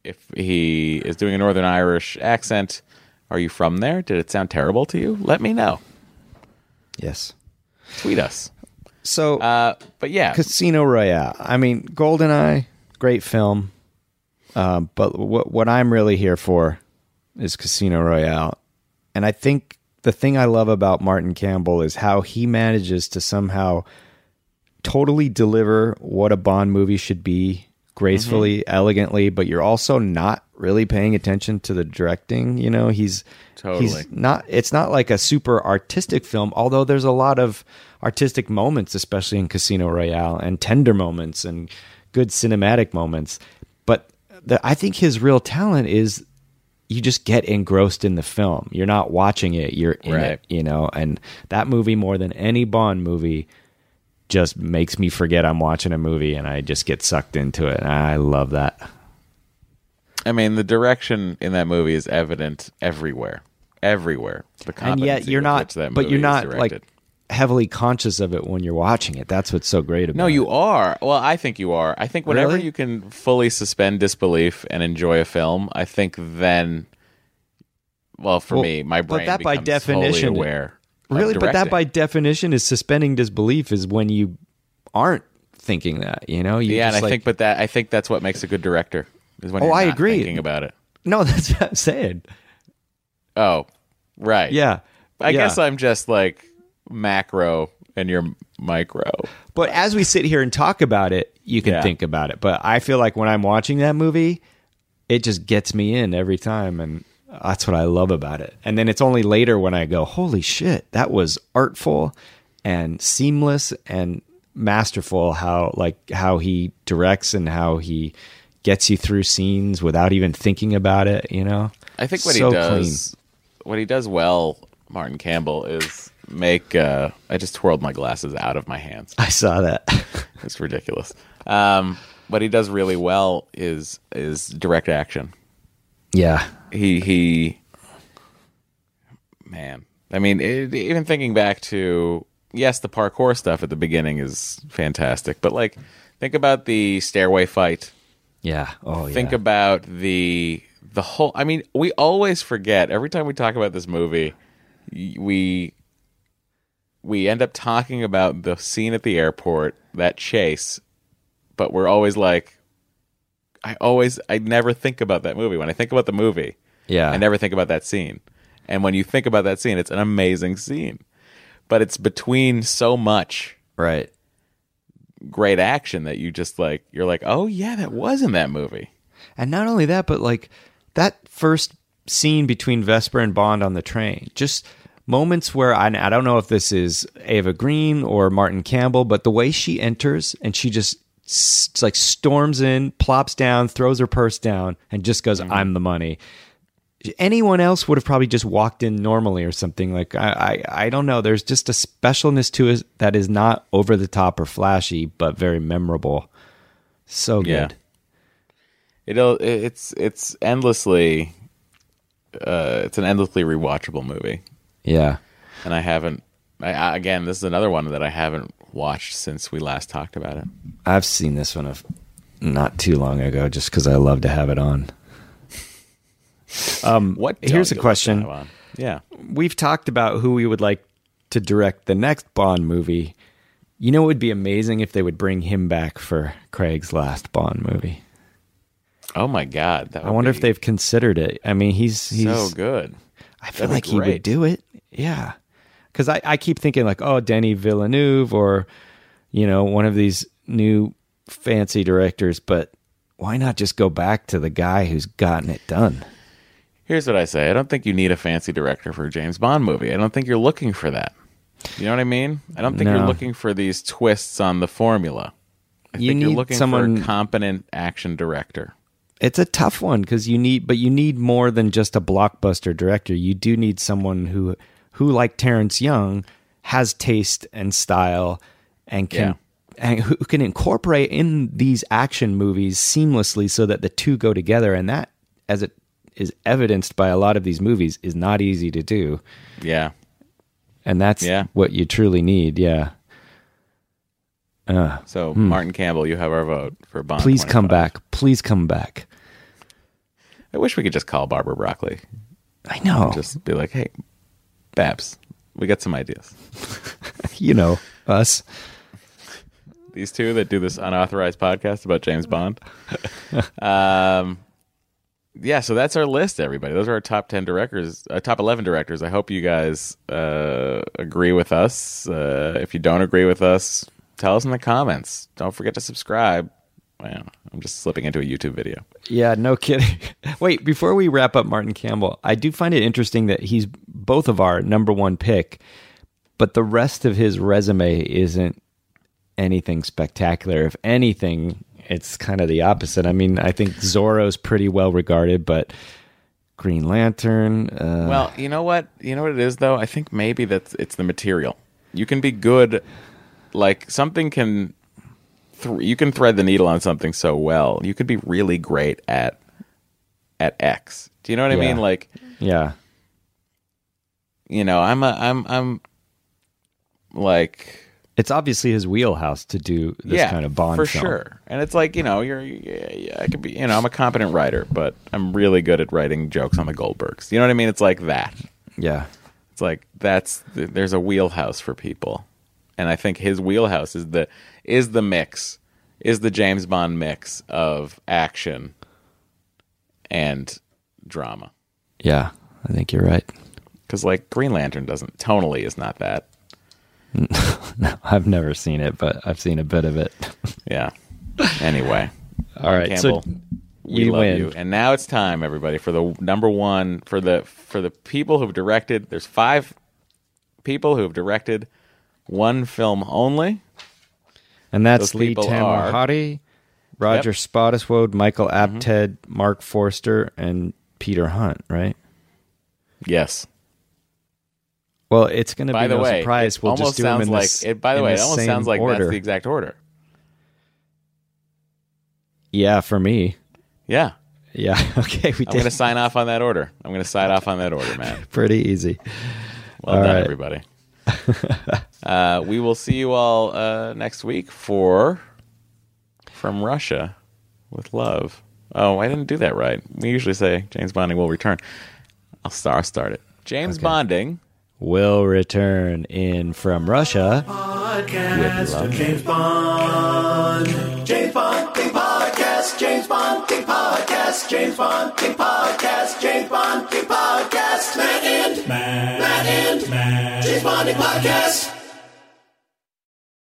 Speaker 4: If he is doing a Northern Irish accent, are you from there? Did it sound terrible to you? Let me know.
Speaker 3: yes.
Speaker 4: Tweet us.
Speaker 3: So
Speaker 4: Uh, but yeah,
Speaker 3: Casino Royale. I mean, Goldeneye, great film. Um, but what what I'm really here for is Casino Royale, and I think the thing I love about Martin Campbell is how he manages to somehow totally deliver what a Bond movie should be gracefully, mm-hmm. elegantly, but you're also not really paying attention to the directing. You know, he's
Speaker 4: Totally.
Speaker 3: he's not. It's not like a super artistic film, although there's a lot of artistic moments, especially in Casino Royale, and tender moments and good cinematic moments. But the, I think his real talent is you just get engrossed in the film. You're not watching it, you're in
Speaker 4: Right.
Speaker 3: it, you know. And that movie, more than any Bond movie, just makes me forget I'm watching a movie and I just get sucked into it. I love that.
Speaker 4: I mean, the direction in that movie is evident everywhere, everywhere. The
Speaker 3: And yet you're not,
Speaker 4: that
Speaker 3: but you're not like heavily conscious of it when you're watching it. That's what's so great about it.
Speaker 4: No,
Speaker 3: it.
Speaker 4: you are. Well, I think you are. I think whenever
Speaker 3: Really?
Speaker 4: you can fully suspend disbelief and enjoy a film, I think then, well, for
Speaker 3: Well,
Speaker 4: me, my brain but
Speaker 3: that by definition-
Speaker 4: aware.
Speaker 3: Really, but that by definition is suspending disbelief is when you aren't thinking that, you know? You
Speaker 4: yeah, and I
Speaker 3: like-
Speaker 4: think, but that I think that's what makes a good director is when
Speaker 3: Oh,
Speaker 4: you're
Speaker 3: I agree.
Speaker 4: thinking about it.
Speaker 3: No, that's what I'm saying.
Speaker 4: Oh, right.
Speaker 3: Yeah.
Speaker 4: I
Speaker 3: Yeah.
Speaker 4: guess I'm just like macro and you're micro.
Speaker 3: But as we sit here and talk about it, you can
Speaker 4: Yeah.
Speaker 3: think about it. But I feel like when I'm watching that movie, it just gets me in every time. And that's what I love about it. And then it's only later when I go, holy shit, that was artful and seamless and masterful how like how he directs and how he gets you through scenes without even thinking about it, you know?
Speaker 4: I think what
Speaker 3: So
Speaker 4: he does, what he does well, Martin Campbell, is make. Uh, I just twirled my glasses out of my hands.
Speaker 3: I saw that.
Speaker 4: It's ridiculous. Um, what he does really well is is direct action.
Speaker 3: Yeah.
Speaker 4: He he, man. I mean, it, even thinking back to yes, the parkour stuff at the beginning is fantastic, but like think about the stairway fight.
Speaker 3: Yeah. Oh,
Speaker 4: think
Speaker 3: yeah.
Speaker 4: about the the whole i mean we always forget every time we talk about this movie we we end up talking about the scene at the airport that chase but we're always like i always i never think about that movie when i think about the movie
Speaker 3: yeah.
Speaker 4: i never think about that scene and when you think about that scene it's an amazing scene but it's between so much
Speaker 3: right.
Speaker 4: great action that you just like you're like oh yeah that was in that movie
Speaker 3: And not only that, but like that first scene between Vesper and Bond on the train, just moments where I, I don't know if this is Eva Green or Martin Campbell, but the way she enters and she just s- like storms in, plops down, throws her purse down, and just goes, "I'm the money." Anyone else would have probably just walked in normally or something. Like I, I, I don't know. There's just a specialness to it that is not over the top or flashy, but very memorable. So
Speaker 4: Yeah.
Speaker 3: good.
Speaker 4: It'll it's it's endlessly uh it's an endlessly rewatchable movie.
Speaker 3: Yeah.
Speaker 4: And I haven't I, I again this is another one that I haven't watched since we last talked about it.
Speaker 3: I've seen this one of not too long ago, just because I love to have it on. Um,
Speaker 4: What
Speaker 3: Here's a question.
Speaker 4: listen to on? Yeah.
Speaker 3: We've talked about who we would like to direct the next Bond movie. You know, it would be amazing if they would bring him back for Craig's last Bond movie.
Speaker 4: Oh my god. That
Speaker 3: I wonder if they've considered it. I mean, he's he's
Speaker 4: so good.
Speaker 3: I feel
Speaker 4: That'd
Speaker 3: like he would do it. Yeah, because I, I keep thinking like, oh, Denis Villeneuve or you know one of these new fancy directors, but why not just go back to the guy who's gotten it done?
Speaker 4: Here's what I say: I don't think you need a fancy director for a James Bond movie. I don't think you're looking for that. You know what I mean? I don't think
Speaker 3: No.
Speaker 4: you're looking for these twists on the formula. I
Speaker 3: You
Speaker 4: think you're
Speaker 3: need
Speaker 4: looking
Speaker 3: someone-
Speaker 4: for a competent action director.
Speaker 3: It's a tough one because you need, but you need more than just a blockbuster director. You do need someone who, who like Terence Young, has taste and style, and can, and who can incorporate in these action movies seamlessly so that the two go together. And that, as it is evidenced by a lot of these movies, is not easy to do.
Speaker 4: Yeah,
Speaker 3: And that's
Speaker 4: Yeah.
Speaker 3: what you truly need. Yeah. Uh,
Speaker 4: So Martin Campbell, you have our vote for Bond.
Speaker 3: please come back. Please come back.
Speaker 4: I wish we could just call Barbara Broccoli.
Speaker 3: I know.
Speaker 4: Just be like, hey, Babs, we got some ideas.
Speaker 3: you know, us.
Speaker 4: These two that do this unauthorized podcast about James Bond. um, yeah, so that's our list, everybody. Those are our top ten directors, uh, top eleven directors. I hope you guys uh, agree with us. Uh, if you don't agree with us, tell us in the comments. Don't forget to subscribe. Wow, I'm just slipping into a YouTube video.
Speaker 3: Yeah, no kidding. Wait, before we wrap up Martin Campbell, I do find it interesting that he's both of our number one pick, but the rest of his resume isn't anything spectacular. If anything, it's kind of the opposite. I mean, I think Zorro's pretty well regarded, but Green Lantern, uh,
Speaker 4: Well, you know what? You know what it is though. I think maybe that's it's the material. You can be good, like something can. Th- you can thread the needle on something so well. You could be really great at at X. Do you know what I mean? Like
Speaker 3: yeah,
Speaker 4: you know, I'm a I'm I'm like
Speaker 3: it's obviously his wheelhouse to do this
Speaker 4: yeah,
Speaker 3: kind of Bond
Speaker 4: for
Speaker 3: film.
Speaker 4: sure. And it's like you know, you're yeah, yeah, I could be you know, I'm a competent writer, but I'm really good at writing jokes on the Goldbergs. You know what I mean? It's like that.
Speaker 3: Yeah,
Speaker 4: It's like that's there's a wheelhouse for people, and I think his wheelhouse is the is the mix, is the James Bond mix of action and drama.
Speaker 3: yeah, I think you're right.
Speaker 4: Because like Green Lantern doesn't tonally is not that.
Speaker 3: no, I've never seen it, but I've seen a bit of it.
Speaker 4: Yeah. Anyway,
Speaker 3: All right,
Speaker 4: Campbell,
Speaker 3: so
Speaker 4: we
Speaker 3: you
Speaker 4: love
Speaker 3: win.
Speaker 4: you, and now it's time, everybody, for the number one for the for the people who've directed. There's five people who have directed one film only.
Speaker 3: And that's Lee Tamahori, Roger Spottiswoode, Michael mm-hmm. Apted, Marc Forster, and Peter Hunt, right?
Speaker 4: Yes.
Speaker 3: Well, it's going to be
Speaker 4: the
Speaker 3: no
Speaker 4: way,
Speaker 3: surprise. We'll just do them
Speaker 4: sounds
Speaker 3: in
Speaker 4: like
Speaker 3: this.
Speaker 4: it. By the way, it almost sounds like
Speaker 3: order.
Speaker 4: that's the exact order.
Speaker 3: Yeah, for me.
Speaker 4: Yeah,
Speaker 3: Yeah. Okay, We
Speaker 4: I'm going to sign off on that order. I'm going to sign off on that order, man.
Speaker 3: Pretty easy.
Speaker 4: Well
Speaker 3: All
Speaker 4: done,
Speaker 3: right.
Speaker 4: everybody. uh, we will see you all uh, next week for from Russia with love. Oh, I didn't do that right. We usually say James Bonding will return. I'll start, start it. James Bonding.
Speaker 3: Will return in from Russia.
Speaker 5: Podcast of James Bond. James Bonding Podcast. James Bonding Podcast. James Bonding Podcast. James Bonding Podcast. Matt and Matt, Matt and Matt. James Bonding Podcast.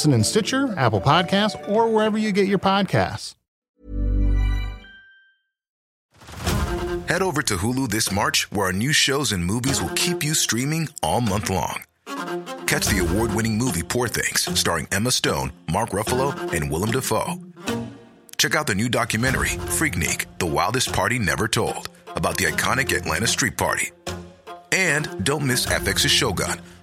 Speaker 7: Listen in Stitcher, Apple Podcasts, or wherever you get your podcasts.
Speaker 8: Head over to Hulu this March, where our new shows and movies will keep you streaming all month long. Catch the award winning movie Poor Things, starring Emma Stone, Mark Ruffalo, and Willem Dafoe. Check out the new documentary, Freaknik The Wildest Party Never Told, about the iconic Atlanta Street Party. And don't miss FX's Shogun,